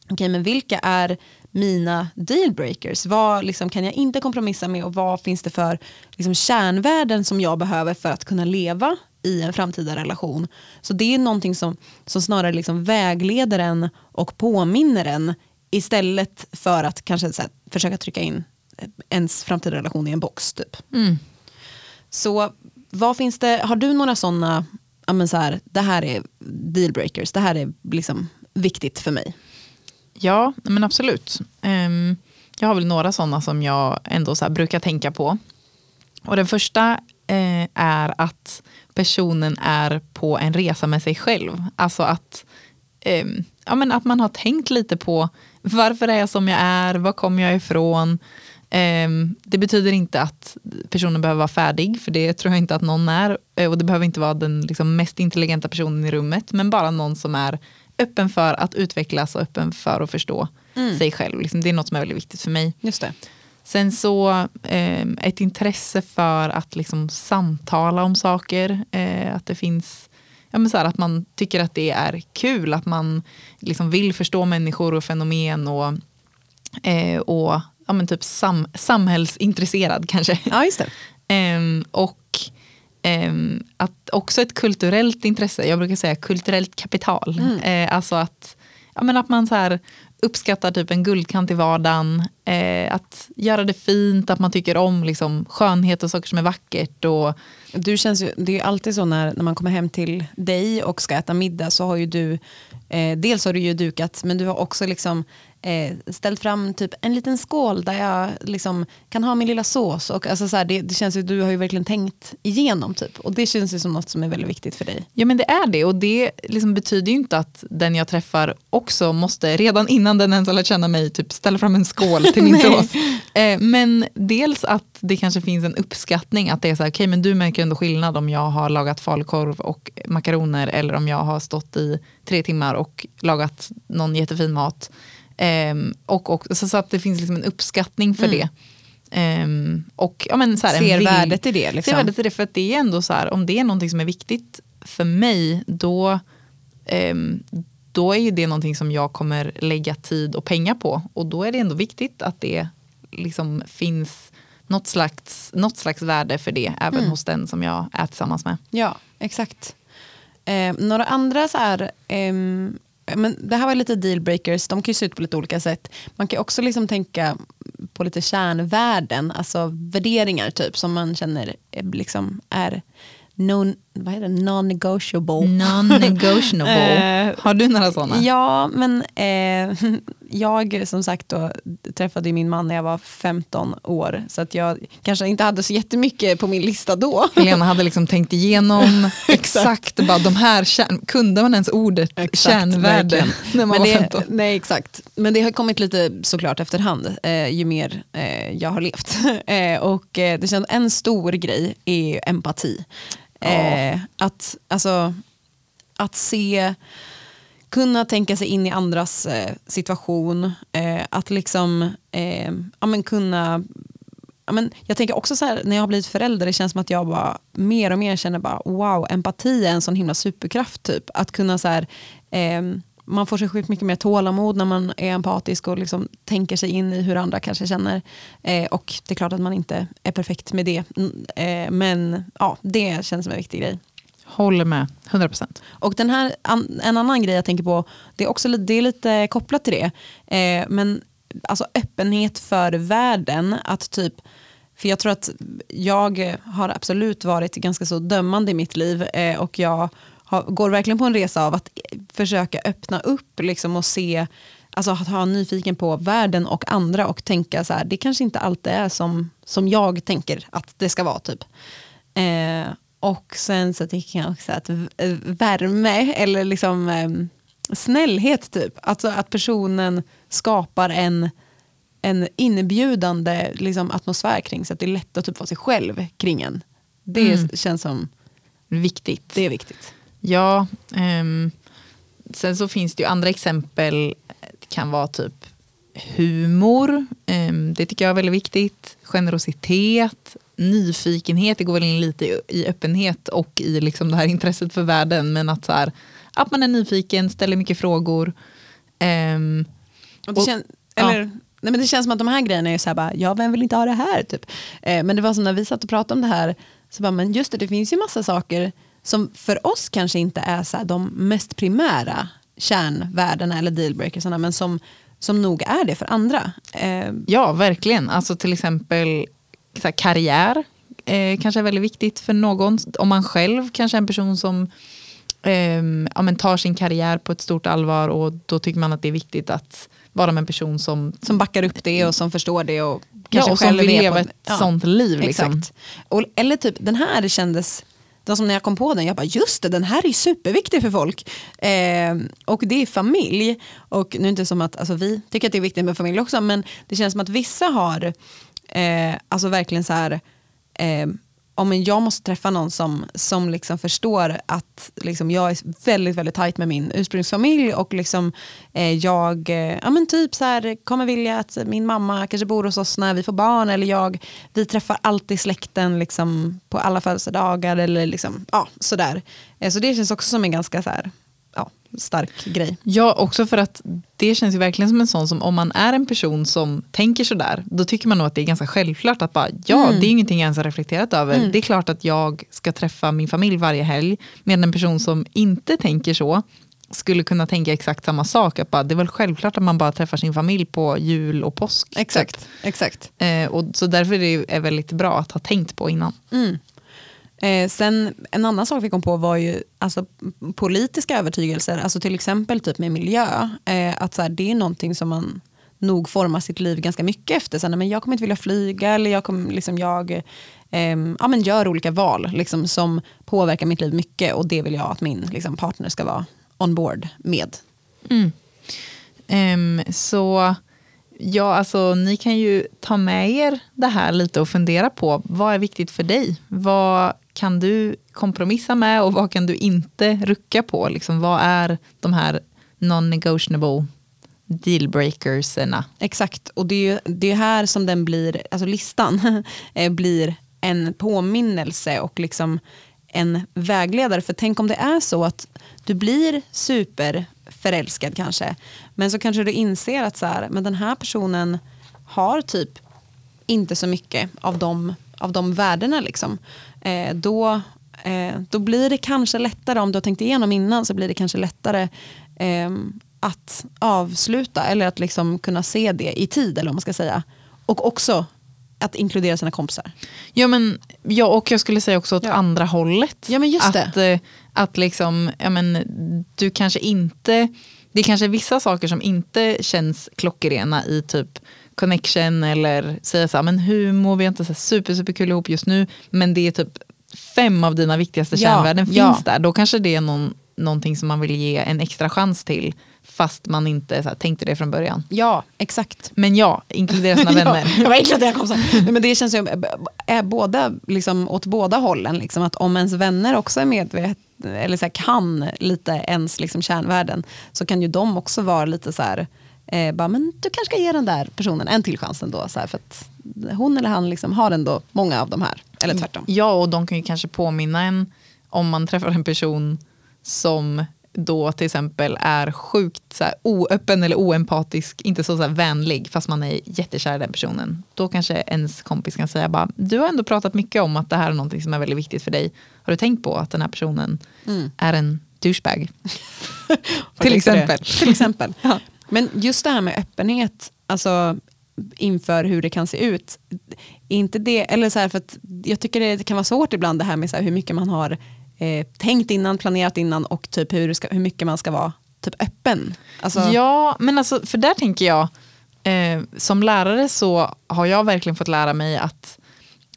okej men vilka är mina dealbreakers? Vad liksom, kan jag inte kompromissa med och vad finns det för liksom, kärnvärden som jag behöver för att kunna leva i en framtida relation? Så det är någonting som, som snarare liksom vägleder en och påminner en istället för att kanske så här, försöka trycka in ens framtida relation i en box. Typ. Så vad finns det, har du några sådana, ja, men så här, det här är dealbreakers, det här är liksom viktigt för mig? Ja, men absolut. Ehm, jag har väl några sådana som jag ändå så brukar tänka på. Och den första eh, är att personen är på en resa med sig själv. Alltså att, ehm, ja, men att man har tänkt lite på varför är jag som jag är, var kommer jag ifrån. Ehm, det betyder inte att personen behöver vara färdig, för det tror jag inte att någon är. Eh, Och det behöver inte vara den liksom, mest intelligenta personen i rummet, men bara någon som är öppen för att utvecklas och öppen för att förstå sig själv. Liksom, det är något som är väldigt viktigt för mig. Just det. Sen så eh, ett intresse för att liksom samtala om saker. Eh, att det finns, ja men så här, att man tycker att det är kul. Att man liksom vill förstå människor och fenomen och, eh, och ja men typ sam, samhällsintresserad kanske. Ja, just. Ehm, och ehm, att också ett kulturellt intresse, jag brukar säga kulturellt kapital. Eh, alltså att ja, men att man så här uppskattar typ en guldkant i vardagen. Eh, att göra det fint, att man tycker om liksom, skönhet och saker som är vackert. Och, Du känns ju, det är alltid så när, när man kommer hem till dig och ska äta middag så har ju du, eh, dels har du ju dukat men du har också liksom eh, ställt fram typ en liten skål där jag liksom kan ha min lilla sås. Och alltså så här, det, det känns ju, du har ju verkligen tänkt igenom typ. Och det känns ju som något som är väldigt viktigt för dig. Ja men det är det och det liksom betyder ju inte att den jag träffar också måste redan innan den ens har lärt känna mig typ ställa fram en skål till min sås. Eh, men dels att det kanske finns en uppskattning att det är så här, okej men du märker ändå skillnad om jag har lagat falukorv och makaroner eller om jag har stått i tre timmar och lagat någon jättefin mat. Ehm, och, och, så, så att det finns liksom en uppskattning för det. Ehm, och ja, men så här, Ser värdet i det. Liksom. Ser värdet i det för att det är ändå så här, om det är någonting som är viktigt för mig, då, ehm, då är ju det någonting som jag kommer lägga tid och pengar på. Och då är det ändå viktigt att det liksom finns något slags, något slags värde för det, även hos den som jag är tillsammans med. Ja, exakt. Eh, några andra så här, ehm, men det här var lite dealbreakers, de kan ju se ut på lite olika sätt. Man kan också liksom tänka på lite kärnvärden, alltså värderingar typ som man känner eh, liksom är non, vad heter det? non-negotiable. Non-negotiable. Eh, Har du några sådana? Ja, men eh, jag som sagt då, träffade min man när jag var 15 år. Så att jag kanske inte hade så jättemycket på min lista då. Helena hade liksom tänkt igenom exakt, bara, de här kärn, kunde man ens ordet Exakt, kärnvärde verkligen. när man Men var det, 15? nej, exakt. Men det har kommit lite såklart efterhand, eh, ju mer eh, jag har levt. eh, och eh, det känns en stor grej är empati. Eh, att, alltså, att se, kunna tänka sig in i andras eh, situation, eh, att liksom eh, ja, men kunna Ja, men jag tänker också så här, när jag har blivit förälder, det känns som att jag bara mer och mer känner bara wow, empati är en sån himla superkraft. typ. Att kunna så här, eh, man får så sjukt mycket mer tålamod när man är empatisk och liksom tänker sig in i hur andra kanske känner. Eh, och det är klart att man inte är perfekt med det. Mm, eh, men ja, det känns som en viktig grej. Håller med, 100 procent. Och den här, en annan grej jag tänker på, det är också lite, det är lite kopplat till det. Eh, men alltså öppenhet för världen, att typ för jag tror att jag har absolut varit ganska så dömande i mitt liv eh, och jag har, går verkligen på en resa av att eh, försöka öppna upp liksom, och se, alltså att ha nyfiken på världen och andra och tänka så här, det kanske inte alltid är som, som jag tänker att det ska vara. typ. Eh, och sen så tycker jag också att värme eller liksom eh, snällhet typ, alltså att personen skapar en en inbjudande liksom, atmosfär kring så att det är lätt att typ vara sig själv kring en. Det Mm. känns som, Viktigt. det är viktigt. Ja, ehm, sen så finns det ju andra exempel. Det kan vara typ humor. ehm, det tycker jag är väldigt viktigt. Generositet, nyfikenhet. Det går väl in lite i, i öppenhet och i liksom det här intresset för världen. Men att, så här, att man är nyfiken, ställer mycket frågor. Ehm, Och det, Och- kän, ja. eller, nej men det känns som att de här grejerna är så här bara, ja vem vill inte ha det här? Typ. Eh, men det var som när vi satt och pratade om det här, så bara, men just det, det finns ju massa saker som för oss kanske inte är så här, de mest primära kärnvärdena eller dealbreakersarna, men som, som nog är det för andra. Eh, Ja, verkligen. Alltså till exempel så här, karriär eh, kanske är väldigt viktigt för någon. Om man själv kanske är en person som ehm, ja, men tar sin karriär på ett stort allvar och då tycker man att det är viktigt att vara med en person som, som backar upp det och som förstår det och ja, kanske och som vill leva ett ja. sånt liv. Liksom. Exakt. Och, eller typ den här kändes, det som när jag kom på den, jag bara just det, den här är superviktig för folk. Eh, och det är familj. Och nu är det inte som att, alltså vi tycker att det är viktigt med familj också, men det känns som att vissa har, eh, alltså verkligen så här, eh, om jag måste träffa någon som, som liksom förstår att liksom jag är väldigt, väldigt tajt med min ursprungsfamilj och liksom, eh, jag eh, ja, men typ så här, kommer vilja att min mamma kanske bor hos oss när vi får barn eller jag, vi träffar alltid släkten liksom, på alla födelsedagar eller liksom, ja, sådär. Eh, så det känns också som en ganska så här, stark grej. Ja, också för att det känns ju verkligen som en sån som om man är en person som tänker sådär, då tycker man nog att det är ganska självklart att bara, ja, Mm. det är ingenting jag ens har reflekterat över. Det är klart att jag ska träffa min familj varje helg, medan en person som inte tänker så, skulle kunna tänka exakt samma sak. Att bara, det är väl självklart att man bara träffar sin familj på jul och påsk. typ. Exakt. exakt. Eh, och, så därför är det väldigt bra att ha tänkt på innan. Mm. Eh, sen en annan sak vi kom på var ju alltså, politiska övertygelser, alltså till exempel typ med miljö. Eh, att så här, det är någonting som man nog formar sitt liv ganska mycket efter. Så här, men jag kommer inte vilja flyga eller jag, kommer, liksom, jag eh, ja, men gör olika val liksom, som påverkar mitt liv mycket och det vill jag att min liksom, partner ska vara on board med. Mm. Ehm, så ja, alltså, ni kan ju ta med er det här lite och fundera på vad är viktigt för dig? Vad kan du kompromissa med och vad kan du inte rucka på? Liksom, vad är de här non-negotiable dealbreakerserna? Exakt, och det är ju det är här som den blir, alltså listan eh, blir en påminnelse och liksom en vägledare. För tänk om det är så att du blir superförälskad kanske, men så kanske du inser att så här, men den här personen har typ inte så mycket av de, av de värdena. Liksom. Eh, då, eh, då blir det kanske lättare, om du har tänkt igenom innan, så blir det kanske lättare eh, att avsluta eller att liksom kunna se det i tid. eller vad man ska säga. Och också att inkludera sina kompisar. Ja, men, ja, och jag skulle säga också åt Ja. andra hållet. Ja, men just att, eh, att liksom, ja, men, du kanske inte, det är kanske vissa saker som inte känns klockrena i typ connection eller säga så här, men humor, vi har inte så här super, super kul ihop just nu, men det är typ fem av dina viktigaste Ja, kärnvärden finns ja. där. Då kanske det är någon, någonting som man vill ge en extra chans till, fast man inte så här, tänkte det från början. Ja, exakt. Men ja, inkludera sina vänner. Ja, det här kom så. Nej, men det känns ju är båda, liksom, åt båda hållen. Liksom, att om ens vänner också är medvetna eller så här, kan lite ens liksom, kärnvärden så kan ju de också vara lite så här, eh, bara, men du kanske ska ge den där personen en till chans ändå. Så här, för att hon eller han liksom har ändå många av de här. Eller tvärtom. Ja, och de kan ju kanske påminna en om man träffar en person som då till exempel är sjukt så här, oöppen eller oempatisk, inte så, så här, vänlig, fast man är jättekär i den personen. Då kanske ens kompis kan säga bara, du har ändå pratat mycket om att det här är någonting som är väldigt viktigt för dig. Har du tänkt på att den här personen är en douchebag? till exempel. Till exempel. Ja. Men just det här med öppenhet, alltså inför hur det kan se ut. Inte det, eller så här, för att jag tycker det kan vara svårt ibland det här med så här, hur mycket man har eh, tänkt innan, planerat innan och typ hur, ska, hur mycket man ska vara typ öppen. Alltså, Ja, men alltså, för där tänker jag, eh, som lärare så har jag verkligen fått lära mig att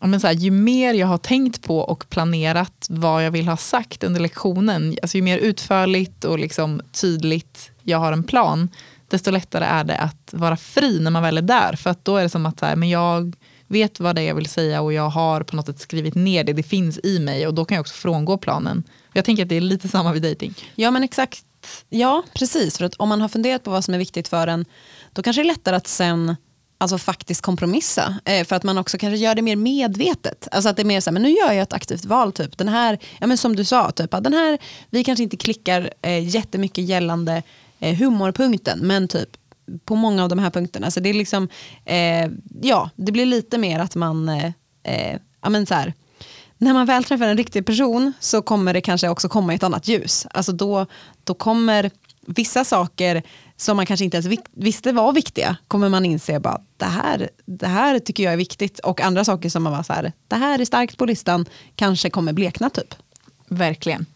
men så här, ju mer jag har tänkt på och planerat vad jag vill ha sagt under lektionen, alltså ju mer utförligt och liksom tydligt jag har en plan, desto lättare är det att vara fri när man väl är där. För att då är det som att så här, men jag vet vad det är jag vill säga och jag har på något sätt skrivit ner det, det finns i mig och då kan jag också frångå planen. Jag tänker att det är lite samma vid dejting. Ja men exakt, ja precis. För att om man har funderat på vad som är viktigt för en, då kanske det är lättare att sen alltså, faktiskt kompromissa. Eh, för att man också kanske gör det mer medvetet. Alltså att det är mer så här, men nu gör jag ett aktivt val. Typ. Den här, ja, men som du sa, typ, att den här, vi kanske inte klickar eh, jättemycket gällande eh, humorpunkten, men typ på många av de här punkterna. Så det är liksom, eh, ja, det blir lite mer att man, eh, eh, ja men så här, när man väl träffar en riktig person så kommer det kanske också komma i ett annat ljus. Alltså då, då kommer vissa saker som man kanske inte ens visste var viktiga, kommer man inse bara det här, det här tycker jag är viktigt. Och andra saker som man var så här, det här är starkt på listan, kanske kommer blekna typ. Verkligen.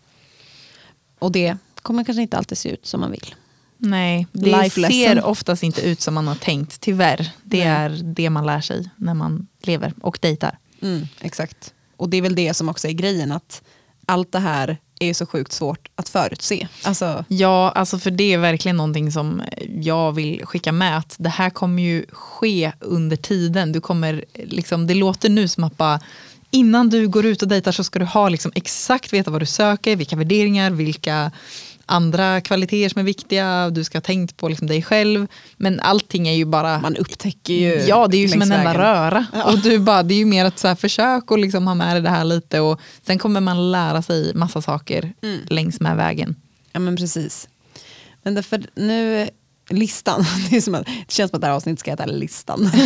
Och det kommer kanske inte alltid se ut som man vill. Nej, det Life lesson. ser oftast inte ut som man har tänkt, tyvärr. Det Nej. är det man lär sig när man lever och dejtar. Mm, exakt. Och det är väl det som också är grejen, att allt det här är så sjukt svårt att förutse. Alltså, Ja, alltså för det är verkligen någonting som jag vill skicka med. Att det här kommer ju ske under tiden. Du kommer, liksom, det låter nu som att bara, innan du går ut och dejtar så ska du ha liksom exakt veta vad du söker, vilka värderingar, vilka andra kvaliteter som är viktiga. Du ska ha tänkt på liksom dig själv. Men allting är ju bara man upptäcker ju Ja, det är ju som en enda röra. Och du bara, det är ju mer ett så här försök att liksom ha med dig det här lite. Och sen kommer man lära sig massa saker Mm. längs med vägen. Ja men precis. Men därför nu, listan, det, som att, det känns som att det här avsnittet ska heta listan.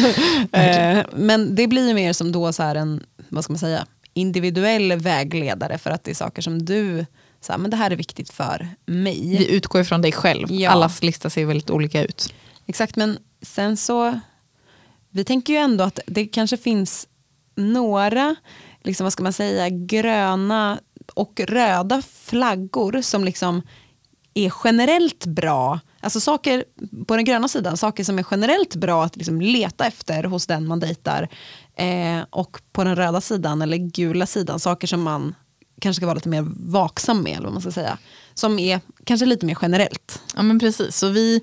Eh, men det blir ju mer som då så här en, vad ska man säga, individuell vägledare för att det är saker som du så här, men det här är viktigt för mig. Vi utgår ifrån dig själv. Ja. Allas lista ser väldigt olika ut. Exakt, men sen så, vi tänker ju ändå att det kanske finns några, liksom, vad ska man säga, gröna och röda flaggor som liksom är generellt bra. Alltså saker på den gröna sidan, saker som är generellt bra att liksom leta efter hos den man dejtar. Eh, och på den röda sidan, eller gula sidan, saker som man kanske ska vara lite mer vaksam med. Eller vad man ska säga. Som är kanske lite mer generellt. Ja men precis, så vi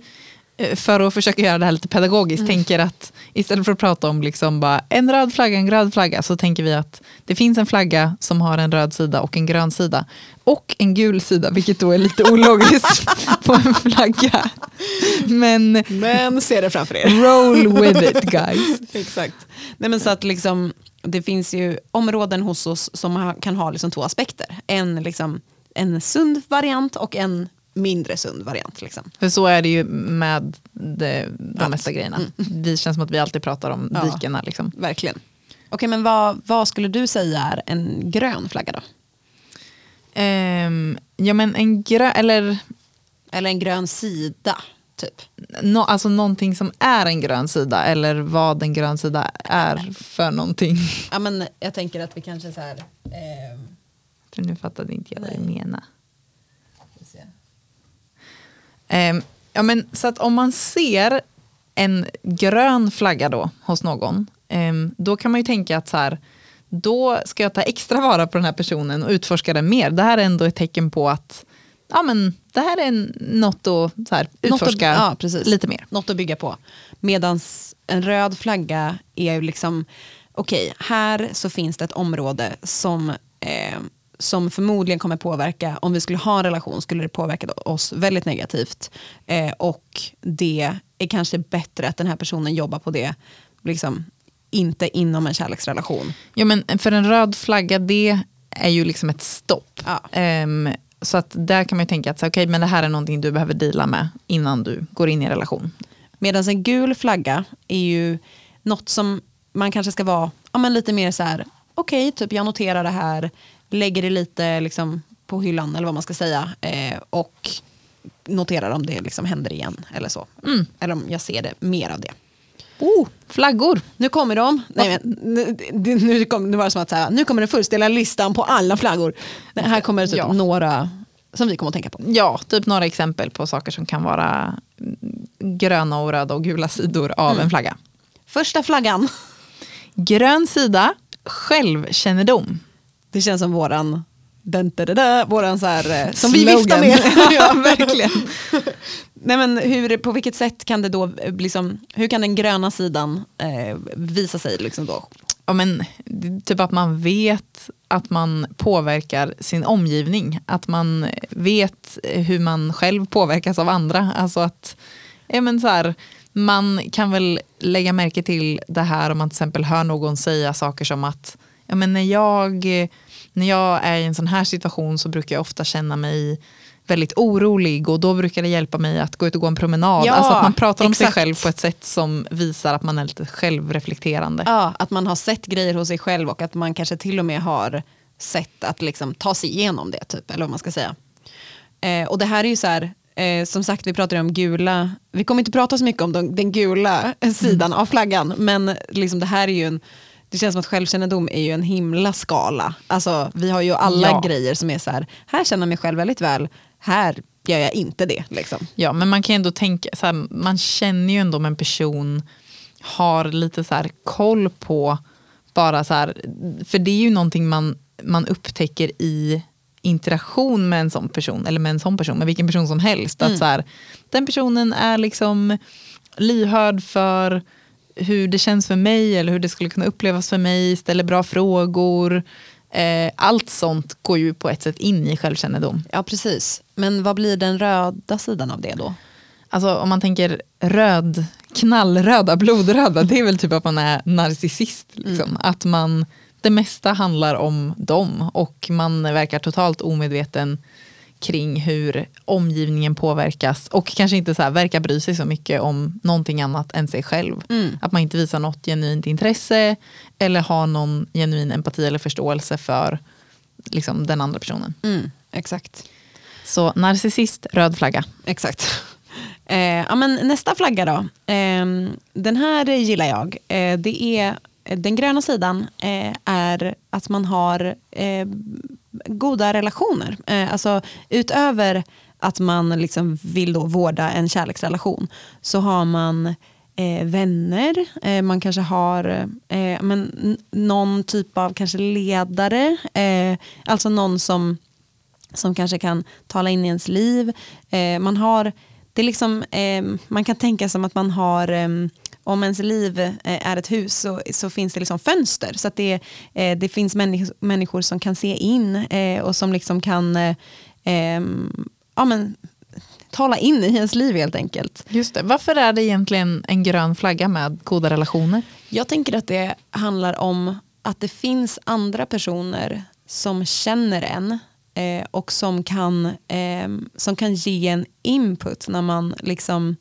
eh, för att försöka göra det här lite pedagogiskt tänker att istället för att prata om liksom bara en röd flagga, en röd flagga så tänker vi att det finns en flagga som har en röd sida och en grön sida och en gul sida vilket då är lite ologiskt på en flagga. Men Men se det framför er. roll with it guys. Exakt. Nej, men så att liksom, det finns ju områden hos oss som kan ha liksom två aspekter. En, liksom, en sund variant och en mindre sund variant. Liksom. För så är det ju med det, de Allt. mesta grejerna. Det känns som att vi alltid pratar om Ja. dikena. Liksom. Verkligen. Okej, men vad, vad skulle du säga är en grön flagga då? Ehm, ja men en grön, eller Eller en grön sida, typ. no, alltså någonting som är en grön sida eller vad en grön sida är för någonting. Ja, men jag tänker att vi kanske så här... ehm, För nu fattade inte jag vad du Nej. menar. ska vi se. Ehm, ja, men, så att om man ser en grön flagga då hos någon, ehm, då kan man ju tänka att så här, då ska jag ta extra vara på den här personen och utforska den mer. Det här är ändå ett tecken på att ja, men, det här är något att så här, Något att- utforska ja, lite mer. Något att bygga på. Medan en röd flagga är ju liksom, okej, här så finns det ett område som, eh, som förmodligen kommer påverka, om vi skulle ha en relation skulle det påverka oss väldigt negativt. Eh, och det är kanske bättre att den här personen jobbar på det, liksom, inte inom en kärleksrelation. Ja, men för en röd flagga, det är ju liksom ett stopp. Ja. Ehm, så att där kan man ju tänka att så, okay, men det här är någonting du behöver deala med innan du går in i en relation. Medan en gul flagga är ju något som man kanske ska vara ja, men lite mer så här, okej, typ jag noterar det här, lägger det lite liksom på hyllan eller vad man ska säga eh, och noterar om det liksom händer igen eller så. Eller om jag ser det mer av det. Oh, flaggor! Nu kommer de. Nej, men, nu, nu, kom, nu var det som att så här, nu kommer den fullständiga listan på alla flaggor. Nej, här kommer typ Ja. några som vi kommer att tänka på. Ja, typ några exempel på saker som kan vara mm, gröna och röda och gula sidor av en flagga. Första flaggan. Grön sida, självkännedom. Det känns som våran den, da, da, da, våran så här, eh, som vi Slogan. viftar med. ja, verkligen. Nej, men hur, på vilket sätt kan det då, liksom, hur kan den gröna sidan eh, visa sig liksom då? Ja, men, typ att man vet att man påverkar sin omgivning. Att man vet hur man själv påverkas av andra. Alltså att ja, men så här, man kan väl lägga märke till det här om man till exempel hör någon säga saker som att ja, men när, jag, när jag är i en sån här situation så brukar jag ofta känna mig väldigt orolig och då brukar det hjälpa mig att gå ut och gå en promenad. Ja, alltså att man pratar om sig exakt. själv på ett sätt som visar att man är lite självreflekterande. Ja, att man har sett grejer hos sig själv och att man kanske till och med har sett att liksom ta sig igenom det, typ, eller vad man ska säga. Eh, och det här är ju så här, eh, som sagt vi pratar ju om gula, vi kommer inte prata så mycket om den, den gula sidan av flaggan, men liksom det här är ju en, det känns som att självkännedom är ju en himla skala. Alltså vi har ju alla Ja. grejer som är så här, här känner jag mig själv väldigt väl, här gör jag inte det. Liksom. Ja, men man kan ändå tänka, så här, man känner ju ändå om en person har lite så här koll på bara så här, för det är ju någonting man, man upptäcker i interaktion med en sån person, eller med en sån person, med vilken person som helst. Att så här, den personen är liksom lyhörd för hur det känns för mig eller hur det skulle kunna upplevas för mig, ställer bra frågor. Eh, allt sånt går ju på ett sätt in i självkännedom. Ja precis, men vad blir den röda sidan av det då? Alltså om man tänker röd, knallröda, blodröda, det är väl typ att man är narcissist. Liksom. Att man, det mesta handlar om dem och man verkar totalt omedveten kring hur omgivningen påverkas och kanske inte så här, verkar bry sig så mycket om någonting annat än sig själv. Att man inte visar något genuint intresse eller har någon genuin empati eller förståelse för liksom, den andra personen. Mm. exakt. Så narcissist, röd flagga. Exakt. Eh, ja, men nästa flagga då. Eh, den här gillar jag. Eh, det är, den gröna sidan eh, är att man har eh, goda relationer. Eh, alltså utöver att man liksom vill då vårda en kärleksrelation så har man eh, vänner, eh, man kanske har eh, men, någon typ av kanske ledare, eh, alltså någon som, som kanske kan tala in i ens liv. Eh, man, har, det är liksom, eh, man kan tänka som att man har eh, om ens liv eh, är ett hus så, så finns det liksom fönster. Så att det, eh, det finns människor, människor som kan se in eh, och som liksom kan eh, ehm, ja, men, tala in i ens liv helt enkelt. Just det. Varför är det egentligen en grön flagga med goda relationer? Jag tänker att det handlar om att det finns andra personer som känner en eh, och som kan, eh, som kan ge en input när man liksom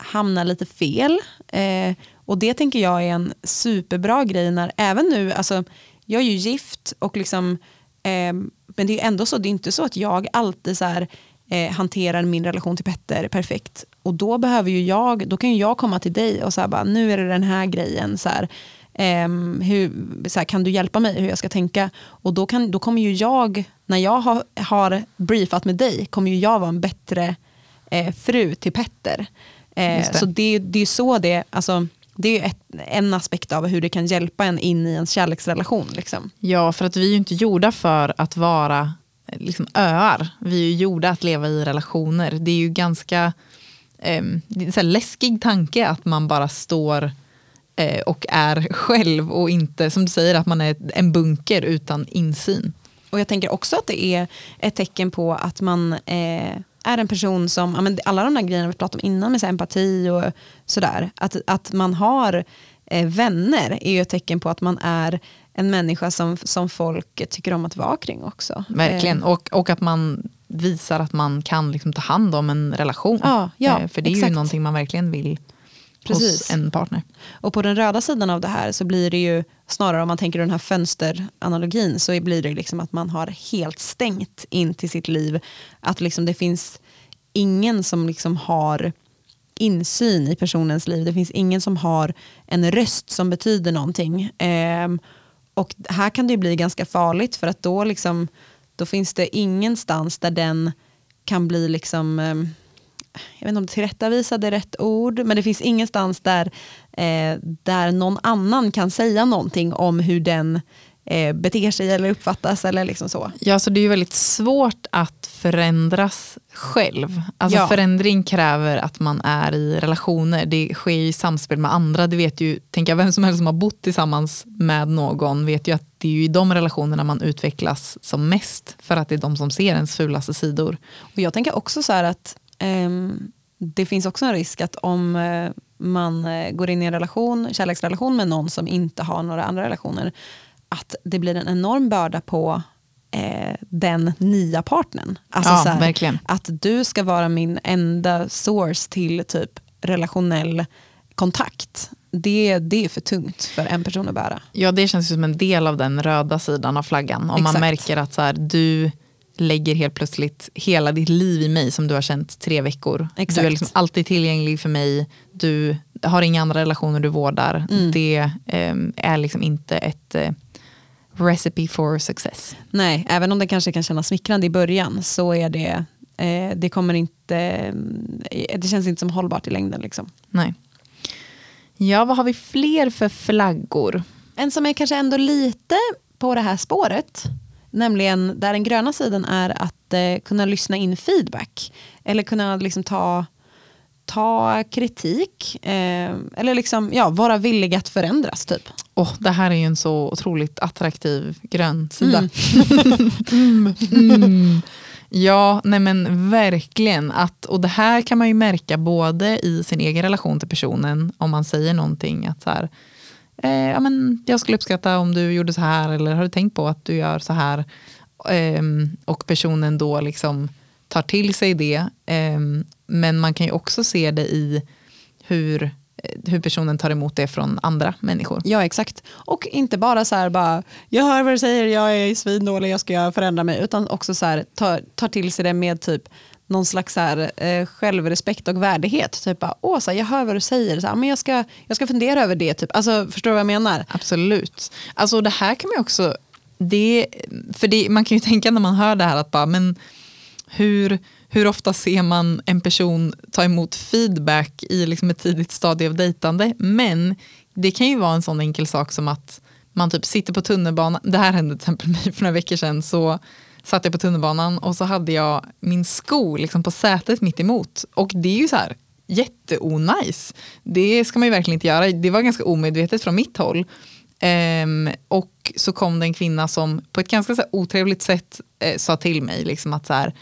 hamnar lite fel. Eh, och det tänker jag är en superbra grej när även nu, alltså jag är ju gift och liksom eh, men det är ändå så, det är inte så att jag alltid så här, eh, hanterar min relation till Petter perfekt. Och då behöver ju jag, då kan ju jag komma till dig och säga bara, nu är det den här grejen, så här, ehm, hur, så här, kan du hjälpa mig hur jag ska tänka? Och då, kan, då kommer ju jag, när jag har, har briefat med dig, kommer ju jag vara en bättre eh, fru till Petter. Eh, det. så det, det är så det, alltså, det är ett, en aspekt av hur det kan hjälpa en in i en kärleksrelation. Liksom. Ja, för att vi är ju inte gjorda för att vara eh, liksom, öar. Vi är ju gjorda att leva i relationer. Det är ju ganska det är en läskig tanke att man bara står eh, och är själv och inte, som du säger, att man är en bunker utan insyn. Och jag tänker också att det är ett tecken på att man eh, är en person som, ja, men alla de där grejerna vi pratade om innan med så empati och sådär, att, att man har eh, vänner är ju ett tecken på att man är en människa som, som folk tycker om att vara kring också. Verkligen. Eh, Och, och att man visar att man kan liksom ta hand om en relation. Ja, ja, Eh, För det är exakt. ju någonting man verkligen vill Precis. hos en partner. Och på den röda sidan av det här så blir det ju snarare om man tänker den här fönsteranalogin så blir det liksom att man har helt stängt in till sitt liv. Att liksom det finns ingen som liksom har insyn i personens liv. Det finns ingen som har en röst som betyder någonting. Ehm, och här kan det ju bli ganska farligt för att då, liksom, då finns det ingenstans där den kan bli liksom ehm, jag vet inte om tillrättavisad är rätt ord, men det finns ingenstans där, eh, där någon annan kan säga någonting om hur den eh, beter sig eller uppfattas eller liksom så. Ja, så det är ju väldigt svårt att förändras själv. Alltså Ja. förändring kräver att man är i relationer. Det sker i samspel med andra. Det vet ju, tänker jag, vem som helst som har bott tillsammans med någon vet ju att det är ju i de relationerna man utvecklas som mest. För att det är de som ser ens fulaste sidor. Och jag tänker också så här att det finns också en risk att om eh, man eh, går in i en relation, kärleksrelation med någon som inte har några andra relationer, att det blir en enorm börda på eh, den nya partnern. Alltså Ja, här. Att du ska vara min enda source till typ relationell kontakt. Det, det är för tungt för en person att bära. Ja, det känns som en del av den röda sidan av flaggan. Om man Exakt. märker att så här, du lägger helt plötsligt hela ditt liv i mig som du har känt tre veckor. Exakt. Du är liksom alltid tillgänglig för mig. Du har inga andra relationer du vårdar. Mm. Det ehm, är liksom inte ett eh, recipe for success. Nej, även om det kanske kan kännas smickrande i början så är det, eh, det kommer inte, eh, det känns inte som hållbart i längden. Liksom. Nej. Ja, vad har vi fler för flaggor? En som är kanske ändå lite på det här spåret, nämligen där den gröna sidan är att eh, kunna lyssna in feedback. Eller kunna liksom ta, ta kritik. Eh, eller liksom, ja, vara villig att förändras. Typ. Åh, det här är ju en så otroligt attraktiv grön sida. Mm. Mm. Ja, nej men verkligen. Att, och det här kan man ju märka både i sin egen relation till personen, om man säger någonting att så här, eh, ja, men jag skulle uppskatta om du gjorde så här, eller har du tänkt på att du gör så här? Eh, och personen då liksom tar till sig det. Eh, men man kan ju också se det i hur eh, hur personen tar emot det från andra människor. Ja exakt. Och inte bara så här bara, jag hör vad du säger, jag är svindålig, jag ska förändra mig. Utan också så här, ta, ta till sig det med typ någon slags här, eh, självrespekt och värdighet. Typ bara, åh, så här, jag hör vad du säger, så här, men jag ska, jag ska fundera över det. Typ. Alltså, förstår du vad jag menar? Absolut. Alltså det här kan man ju också, det, för det, man kan ju tänka när man hör det här att bara, men hur, hur ofta ser man en person ta emot feedback i liksom ett tidigt stadie av dejtande? Men det kan ju vara en sån enkel sak som att man typ sitter på tunnelbanan, det här hände till exempel mig för några veckor sedan, så satt jag på tunnelbanan och så hade jag min sko liksom på sätet mitt emot. Och det är ju så här jätteonajs. Det ska man ju verkligen inte göra. Det var ganska omedvetet från mitt håll. Um, och så kom det en kvinna som på ett ganska så här, otrevligt sätt eh, sa till mig liksom att så här,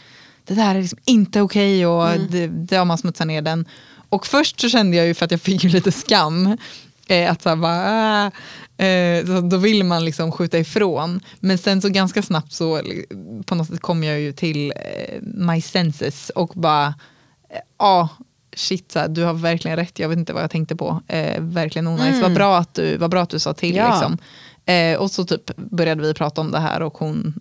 det där är liksom inte okej okay och mm. det, det har man smutsat ner den. Och först så kände jag ju för att jag fick ju lite skam. Eh, att så här, bara, äh, Eh, då vill man liksom skjuta ifrån. Men sen så ganska snabbt så på något sätt kom jag ju till eh, my senses och bara, eh, ja, eh, shit, så du har verkligen rätt, jag vet inte vad jag tänkte på. Eh, verkligen onajs, mm. vad, bra att du, vad bra att du sa till. Ja. Liksom. Eh, och så typ började vi prata om det här och hon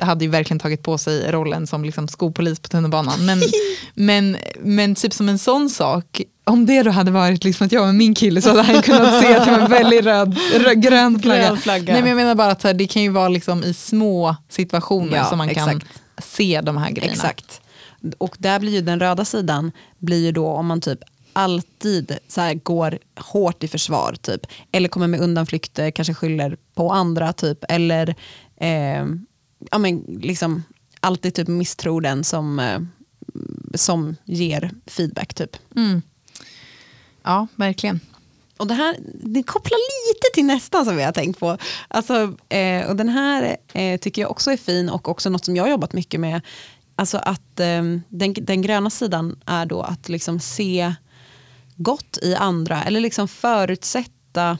hade ju verkligen tagit på sig rollen som liksom skopolis på tunnelbanan. Men, men, men typ som en sån sak, om det då hade varit liksom att jag var min kille så hade han kunnat se att jag var en väldigt röd, röd, grön flagga. Grön flagga. Nej, men jag menar bara att här, det kan ju vara liksom i små situationer ja, som man exakt. kan se de här grejerna. Exakt. Och där blir ju den röda sidan, blir ju då om man typ alltid så här, går hårt i försvar typ. Eller kommer med undanflykter, kanske skyller på andra typ. Eller eh, ja, men, liksom, alltid typ misstror den som, eh, som ger feedback typ. Mm. Ja, verkligen. Och det här det kopplar lite till nästa som vi har tänkt på. Alltså, eh, och den här eh, tycker jag också är fin och också något som jag har jobbat mycket med. Alltså att eh, den, den gröna sidan är då att liksom se gott i andra eller liksom förutsätta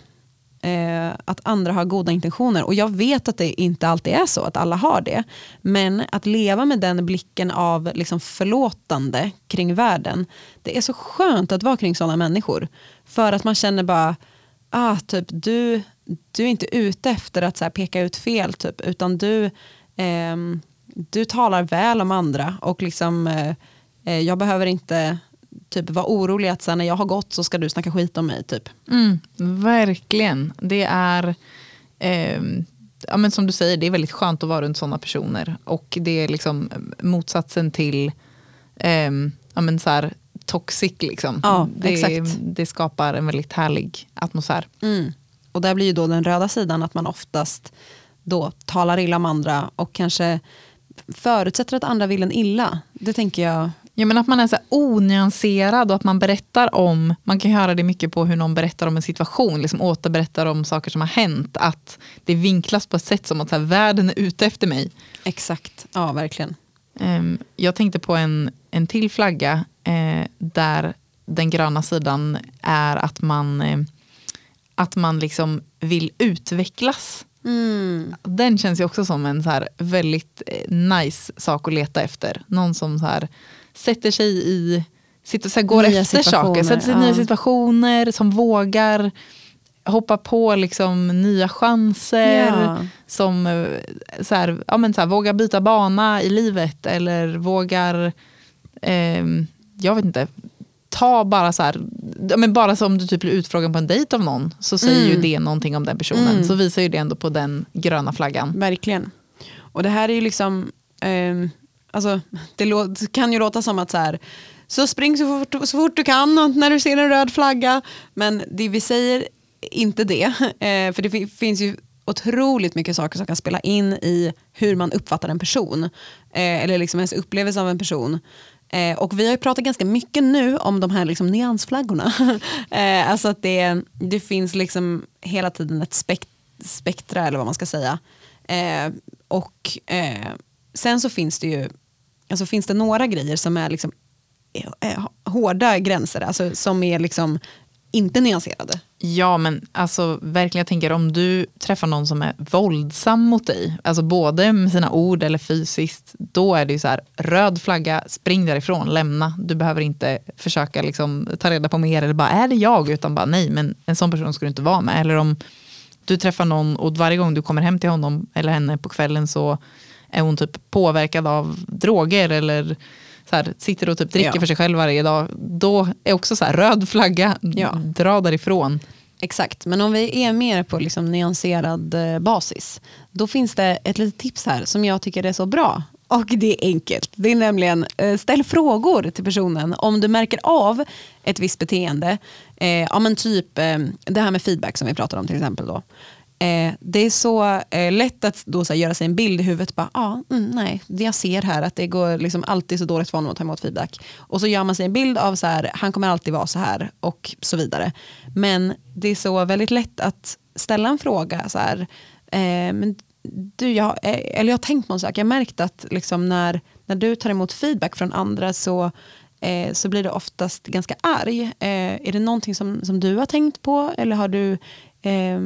eh, att andra har goda intentioner. Och jag vet att det inte alltid är så, att alla har det. Men att leva med den blicken av liksom förlåtande kring världen, det är så skönt att vara kring sådana människor. För att man känner bara, ah, typ, du, du är inte ute efter att så här, peka ut fel, typ, utan du, eh, du talar väl om andra. Och liksom, eh, eh jag behöver inte typ vara orolig att sen när jag har gått så ska du snacka skit om mig. Typ. Mm, verkligen. Det är, eh, ja, men som du säger, det är väldigt skönt att vara runt sådana personer. Och det är liksom motsatsen till eh, ja, men så här, toxic. Liksom. Ja, det, exakt. det skapar en väldigt härlig atmosfär. Mm. Och där blir ju då den röda sidan att man oftast då talar illa om andra och kanske förutsätter att andra vill en illa. Det tänker jag Ja, men att man är så onyanserad och att man berättar om, man kan höra det mycket på hur någon berättar om en situation, liksom återberättar om saker som har hänt, att det vinklas på ett sätt som att så här, världen är ute efter mig. Exakt, ja verkligen. Um, jag tänkte på en, en till flagga eh, där den gröna sidan är att man, eh, att man liksom vill utvecklas. Mm. Den känns ju också som en så här väldigt eh, nice sak att leta efter. Någon som så här sätter sig i, sitter, så här, går nya efter saker, sätter sig i ja. nya situationer, som vågar hoppa på liksom nya chanser, ja. som eh, så här, ja, men så här, vågar byta bana i livet eller vågar, eh, jag vet inte, ta bara så här, men bara som du typ blir utfrågad på en dejt av någon så säger mm. ju det någonting om den personen. Mm. Så visar ju det ändå på den gröna flaggan. Verkligen. Och det här är ju liksom, eh, Alltså, det kan ju låta som att så här, så spring så fort, så fort du kan när du ser en röd flagga. Men det vi säger inte det. Eh, för det finns ju otroligt mycket saker som kan spela in i hur man uppfattar en person. Eh, eller liksom ens upplevelse av en person. Eh, och vi har ju pratat ganska mycket nu om de här liksom nyansflaggorna. eh, alltså att det, det finns liksom hela tiden ett spekt spektra eller vad man ska säga. Eh, och eh, sen så finns det ju alltså finns det några grejer som är liksom, eh, eh, hårda gränser, alltså som är liksom inte nyanserade. Ja men alltså verkligen jag tänker om du träffar någon som är våldsam mot dig, alltså både med sina ord eller fysiskt, då är det ju så här röd flagga, spring därifrån, lämna. Du behöver inte försöka liksom ta reda på mer eller bara är det jag, utan bara nej men en sån person ska du inte vara med. Eller om du träffar någon och varje gång du kommer hem till honom eller henne på kvällen så är hon typ påverkad av droger eller så här, sitter och typ dricker Ja. för sig själv varje dag. Då är också så här, röd flagga, Ja. dra därifrån. Exakt, men om vi är mer på liksom nyanserad eh, basis, då finns det ett litet tips här som jag tycker är så bra. Och det är enkelt. Det är nämligen, eh, ställ frågor till personen om du märker av ett visst beteende. Eh, ja, men typ eh, det här med feedback som vi pratade om till exempel. Då. Eh, det är så eh, lätt att då så här, göra sig en bild i huvudet. Bara, ah, mm, nej, det jag ser här att det går liksom alltid så dåligt för honom att ta emot feedback. Och så gör man sig en bild av så här, han kommer alltid vara så här och så vidare. Men det är så väldigt lätt att ställa en fråga. Så här, eh, men du, jag, eh, eller jag har tänkt på en sak. Jag har märkt att liksom när, när du tar emot feedback från andra så eh, så blir du oftast ganska arg. Eh, är det någonting som, som du har tänkt på eller har du, eh,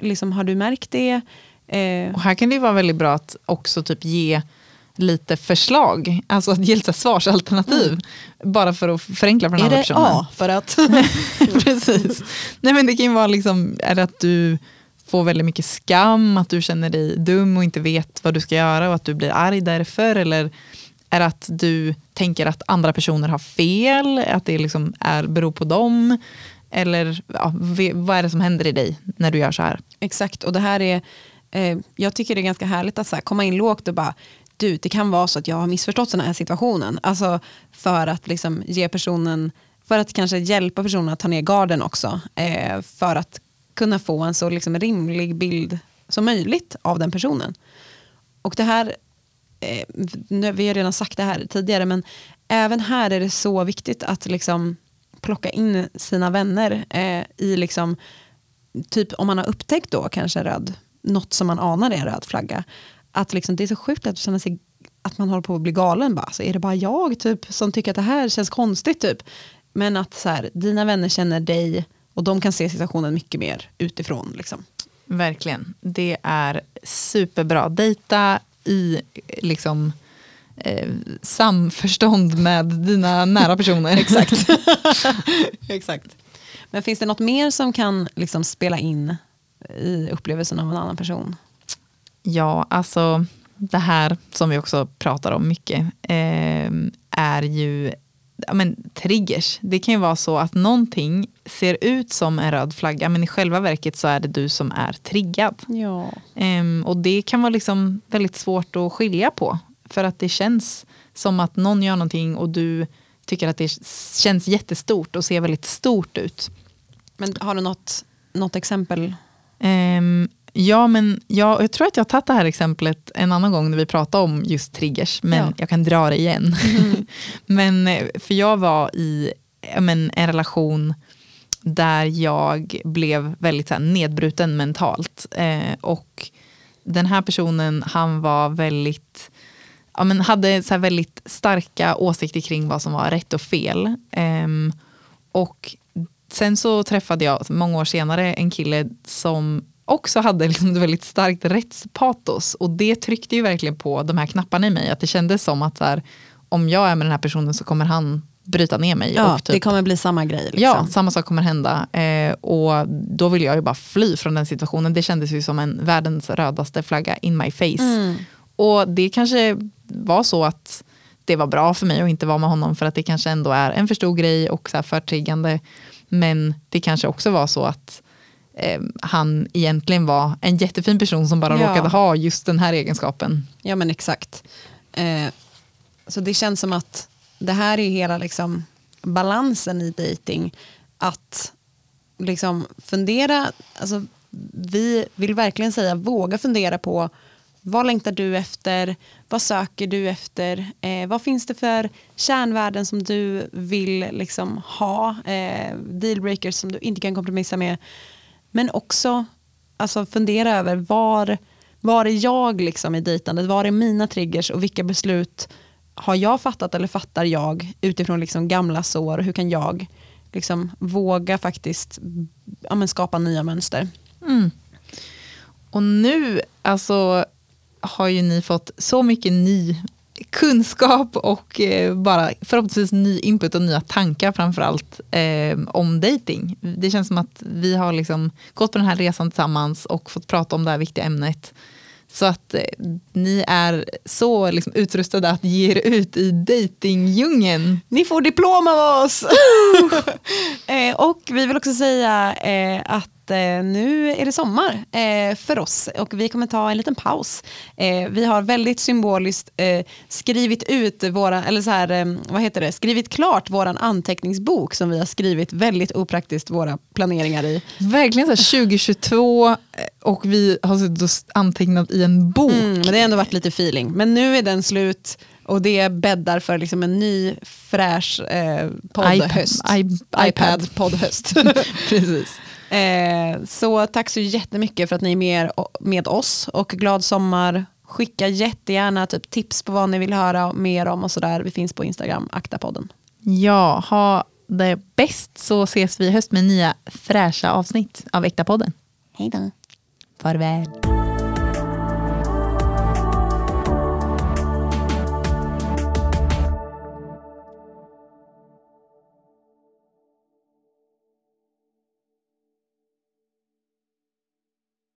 liksom, har du märkt det? Eh, Och här kan det vara väldigt bra att också typ ge lite förslag, alltså att ge lite svarsalternativ. Bara för att förenkla för den Mm. är andra det personen. A för att... Precis. Nej, men det kan ju vara liksom, är det att du får väldigt mycket skam, att du känner dig dum och inte vet vad du ska göra och att du blir arg därför? Eller är det att du tänker att andra personer har fel, att det liksom är, beror på dem? Eller ja, vad är det som händer i dig när du gör så här? Exakt, och det här är, eh, jag tycker det är ganska härligt att så här, komma in lågt och bara, du det kan vara så att jag har missförstått den här situationen. Alltså för att liksom ge personen, för att kanske hjälpa personen att ta ner garden också. Eh, för att kunna få en så liksom rimlig bild som möjligt av den personen. Och det här, eh, nu, vi har redan sagt det här tidigare, men även här är det så viktigt att liksom plocka in sina vänner eh, i liksom, typ om man har upptäckt då kanske röd, något som man anar är en röd flagga, att liksom, det är så sjukt att känna sig att man håller på att bli galen. Bara. Så är det bara jag typ, som tycker att det här känns konstigt? Typ? Men att så här, dina vänner känner dig och de kan se situationen mycket mer utifrån. Liksom. Verkligen. Det är superbra. Dejta i liksom, eh, samförstånd med dina nära personer. Exakt. Exakt. Men finns det något mer som kan liksom spela in i upplevelsen av en annan person? Ja, alltså det här som vi också pratar om mycket eh, är ju ja, men, triggers. Det kan ju vara så att någonting ser ut som en röd flagga men i själva verket så är det du som är triggad. Ja. Ehm, och det kan vara liksom väldigt svårt att skilja på. För att det känns som att någon gör någonting och du tycker att det känns jättestort och ser väldigt stort ut. Men har du något, något exempel? Ehm, ja, men jag, jag tror att jag har tagit det här exemplet en annan gång när vi pratade om just triggers, men Ja. jag kan dra det igen. men, eh, för jag var i men, en relation där jag blev väldigt så här, nedbruten mentalt. Eh, och den här personen, han var väldigt ja, men hade så väldigt starka åsikter kring vad som var rätt och fel. Ehm, och sen så träffade jag många år senare en kille som också hade liksom ett väldigt starkt rättspatos. Och det tryckte ju verkligen på de här knapparna i mig. Att det kändes som att så här, om jag är med den här personen så kommer han bryta ner mig. Ja, och typ, det kommer bli samma grej. Liksom. Ja, samma sak kommer hända. Eh, och då vill jag ju bara fly från den situationen. Det kändes ju som en världens rödaste flagga in my face. Mm. Och det kanske var så att det var bra för mig att inte vara med honom för att det kanske ändå är en för stor grej och så här för triggande. Men det kanske också var så att eh, han egentligen var en jättefin person som bara Ja. råkade ha just den här egenskapen. Ja men exakt. Eh, så det känns som att det här är hela liksom, balansen i dating. Att liksom fundera, alltså, vi vill verkligen säga våga fundera på vad längtar du efter? Vad söker du efter? Eh, vad finns det för kärnvärden som du vill liksom, ha? Eh, dealbreakers som du inte kan kompromissa med. Men också alltså, fundera över var, var är jag liksom i dejtandet? Var är mina triggers och vilka beslut har jag fattat eller fattar jag utifrån liksom gamla sår? Hur kan jag liksom våga faktiskt ja, men skapa nya mönster. Mm. Och nu alltså, har ju ni fått så mycket ny kunskap och eh, bara förhoppningsvis ny input och nya tankar framförallt eh, om dating. Det känns som att vi har liksom gått på den här resan tillsammans och fått prata om det här viktiga ämnet. Så att eh, ni är så liksom, utrustade att ge er ut i datingdjungeln. Ni får diplom av oss! eh, och vi vill också säga eh, att nu är det sommar eh, för oss och vi kommer ta en liten paus. Eh, vi har väldigt symboliskt eh, skrivit ut våra, eller så här, eh, vad heter det, skrivit klart våran anteckningsbok som vi har skrivit väldigt opraktiskt våra planeringar i. Verkligen så här 2022 eh, och vi har suttit och antecknat i en bok. Mm, men det har ändå varit lite feeling. Men nu är den slut och det bäddar för liksom en ny fräsch eh, poddhöst. iPad. iPad poddhöst. Precis. Eh, så tack så jättemycket för att ni är med, med oss och glad sommar. Skicka jättegärna typ tips på vad ni vill höra mer om och sådär. Vi finns på Instagram, Aktapodden. Ja, ha det bäst så ses vi i höst med nya fräscha avsnitt av Äkta podden. Hej då. Farväl.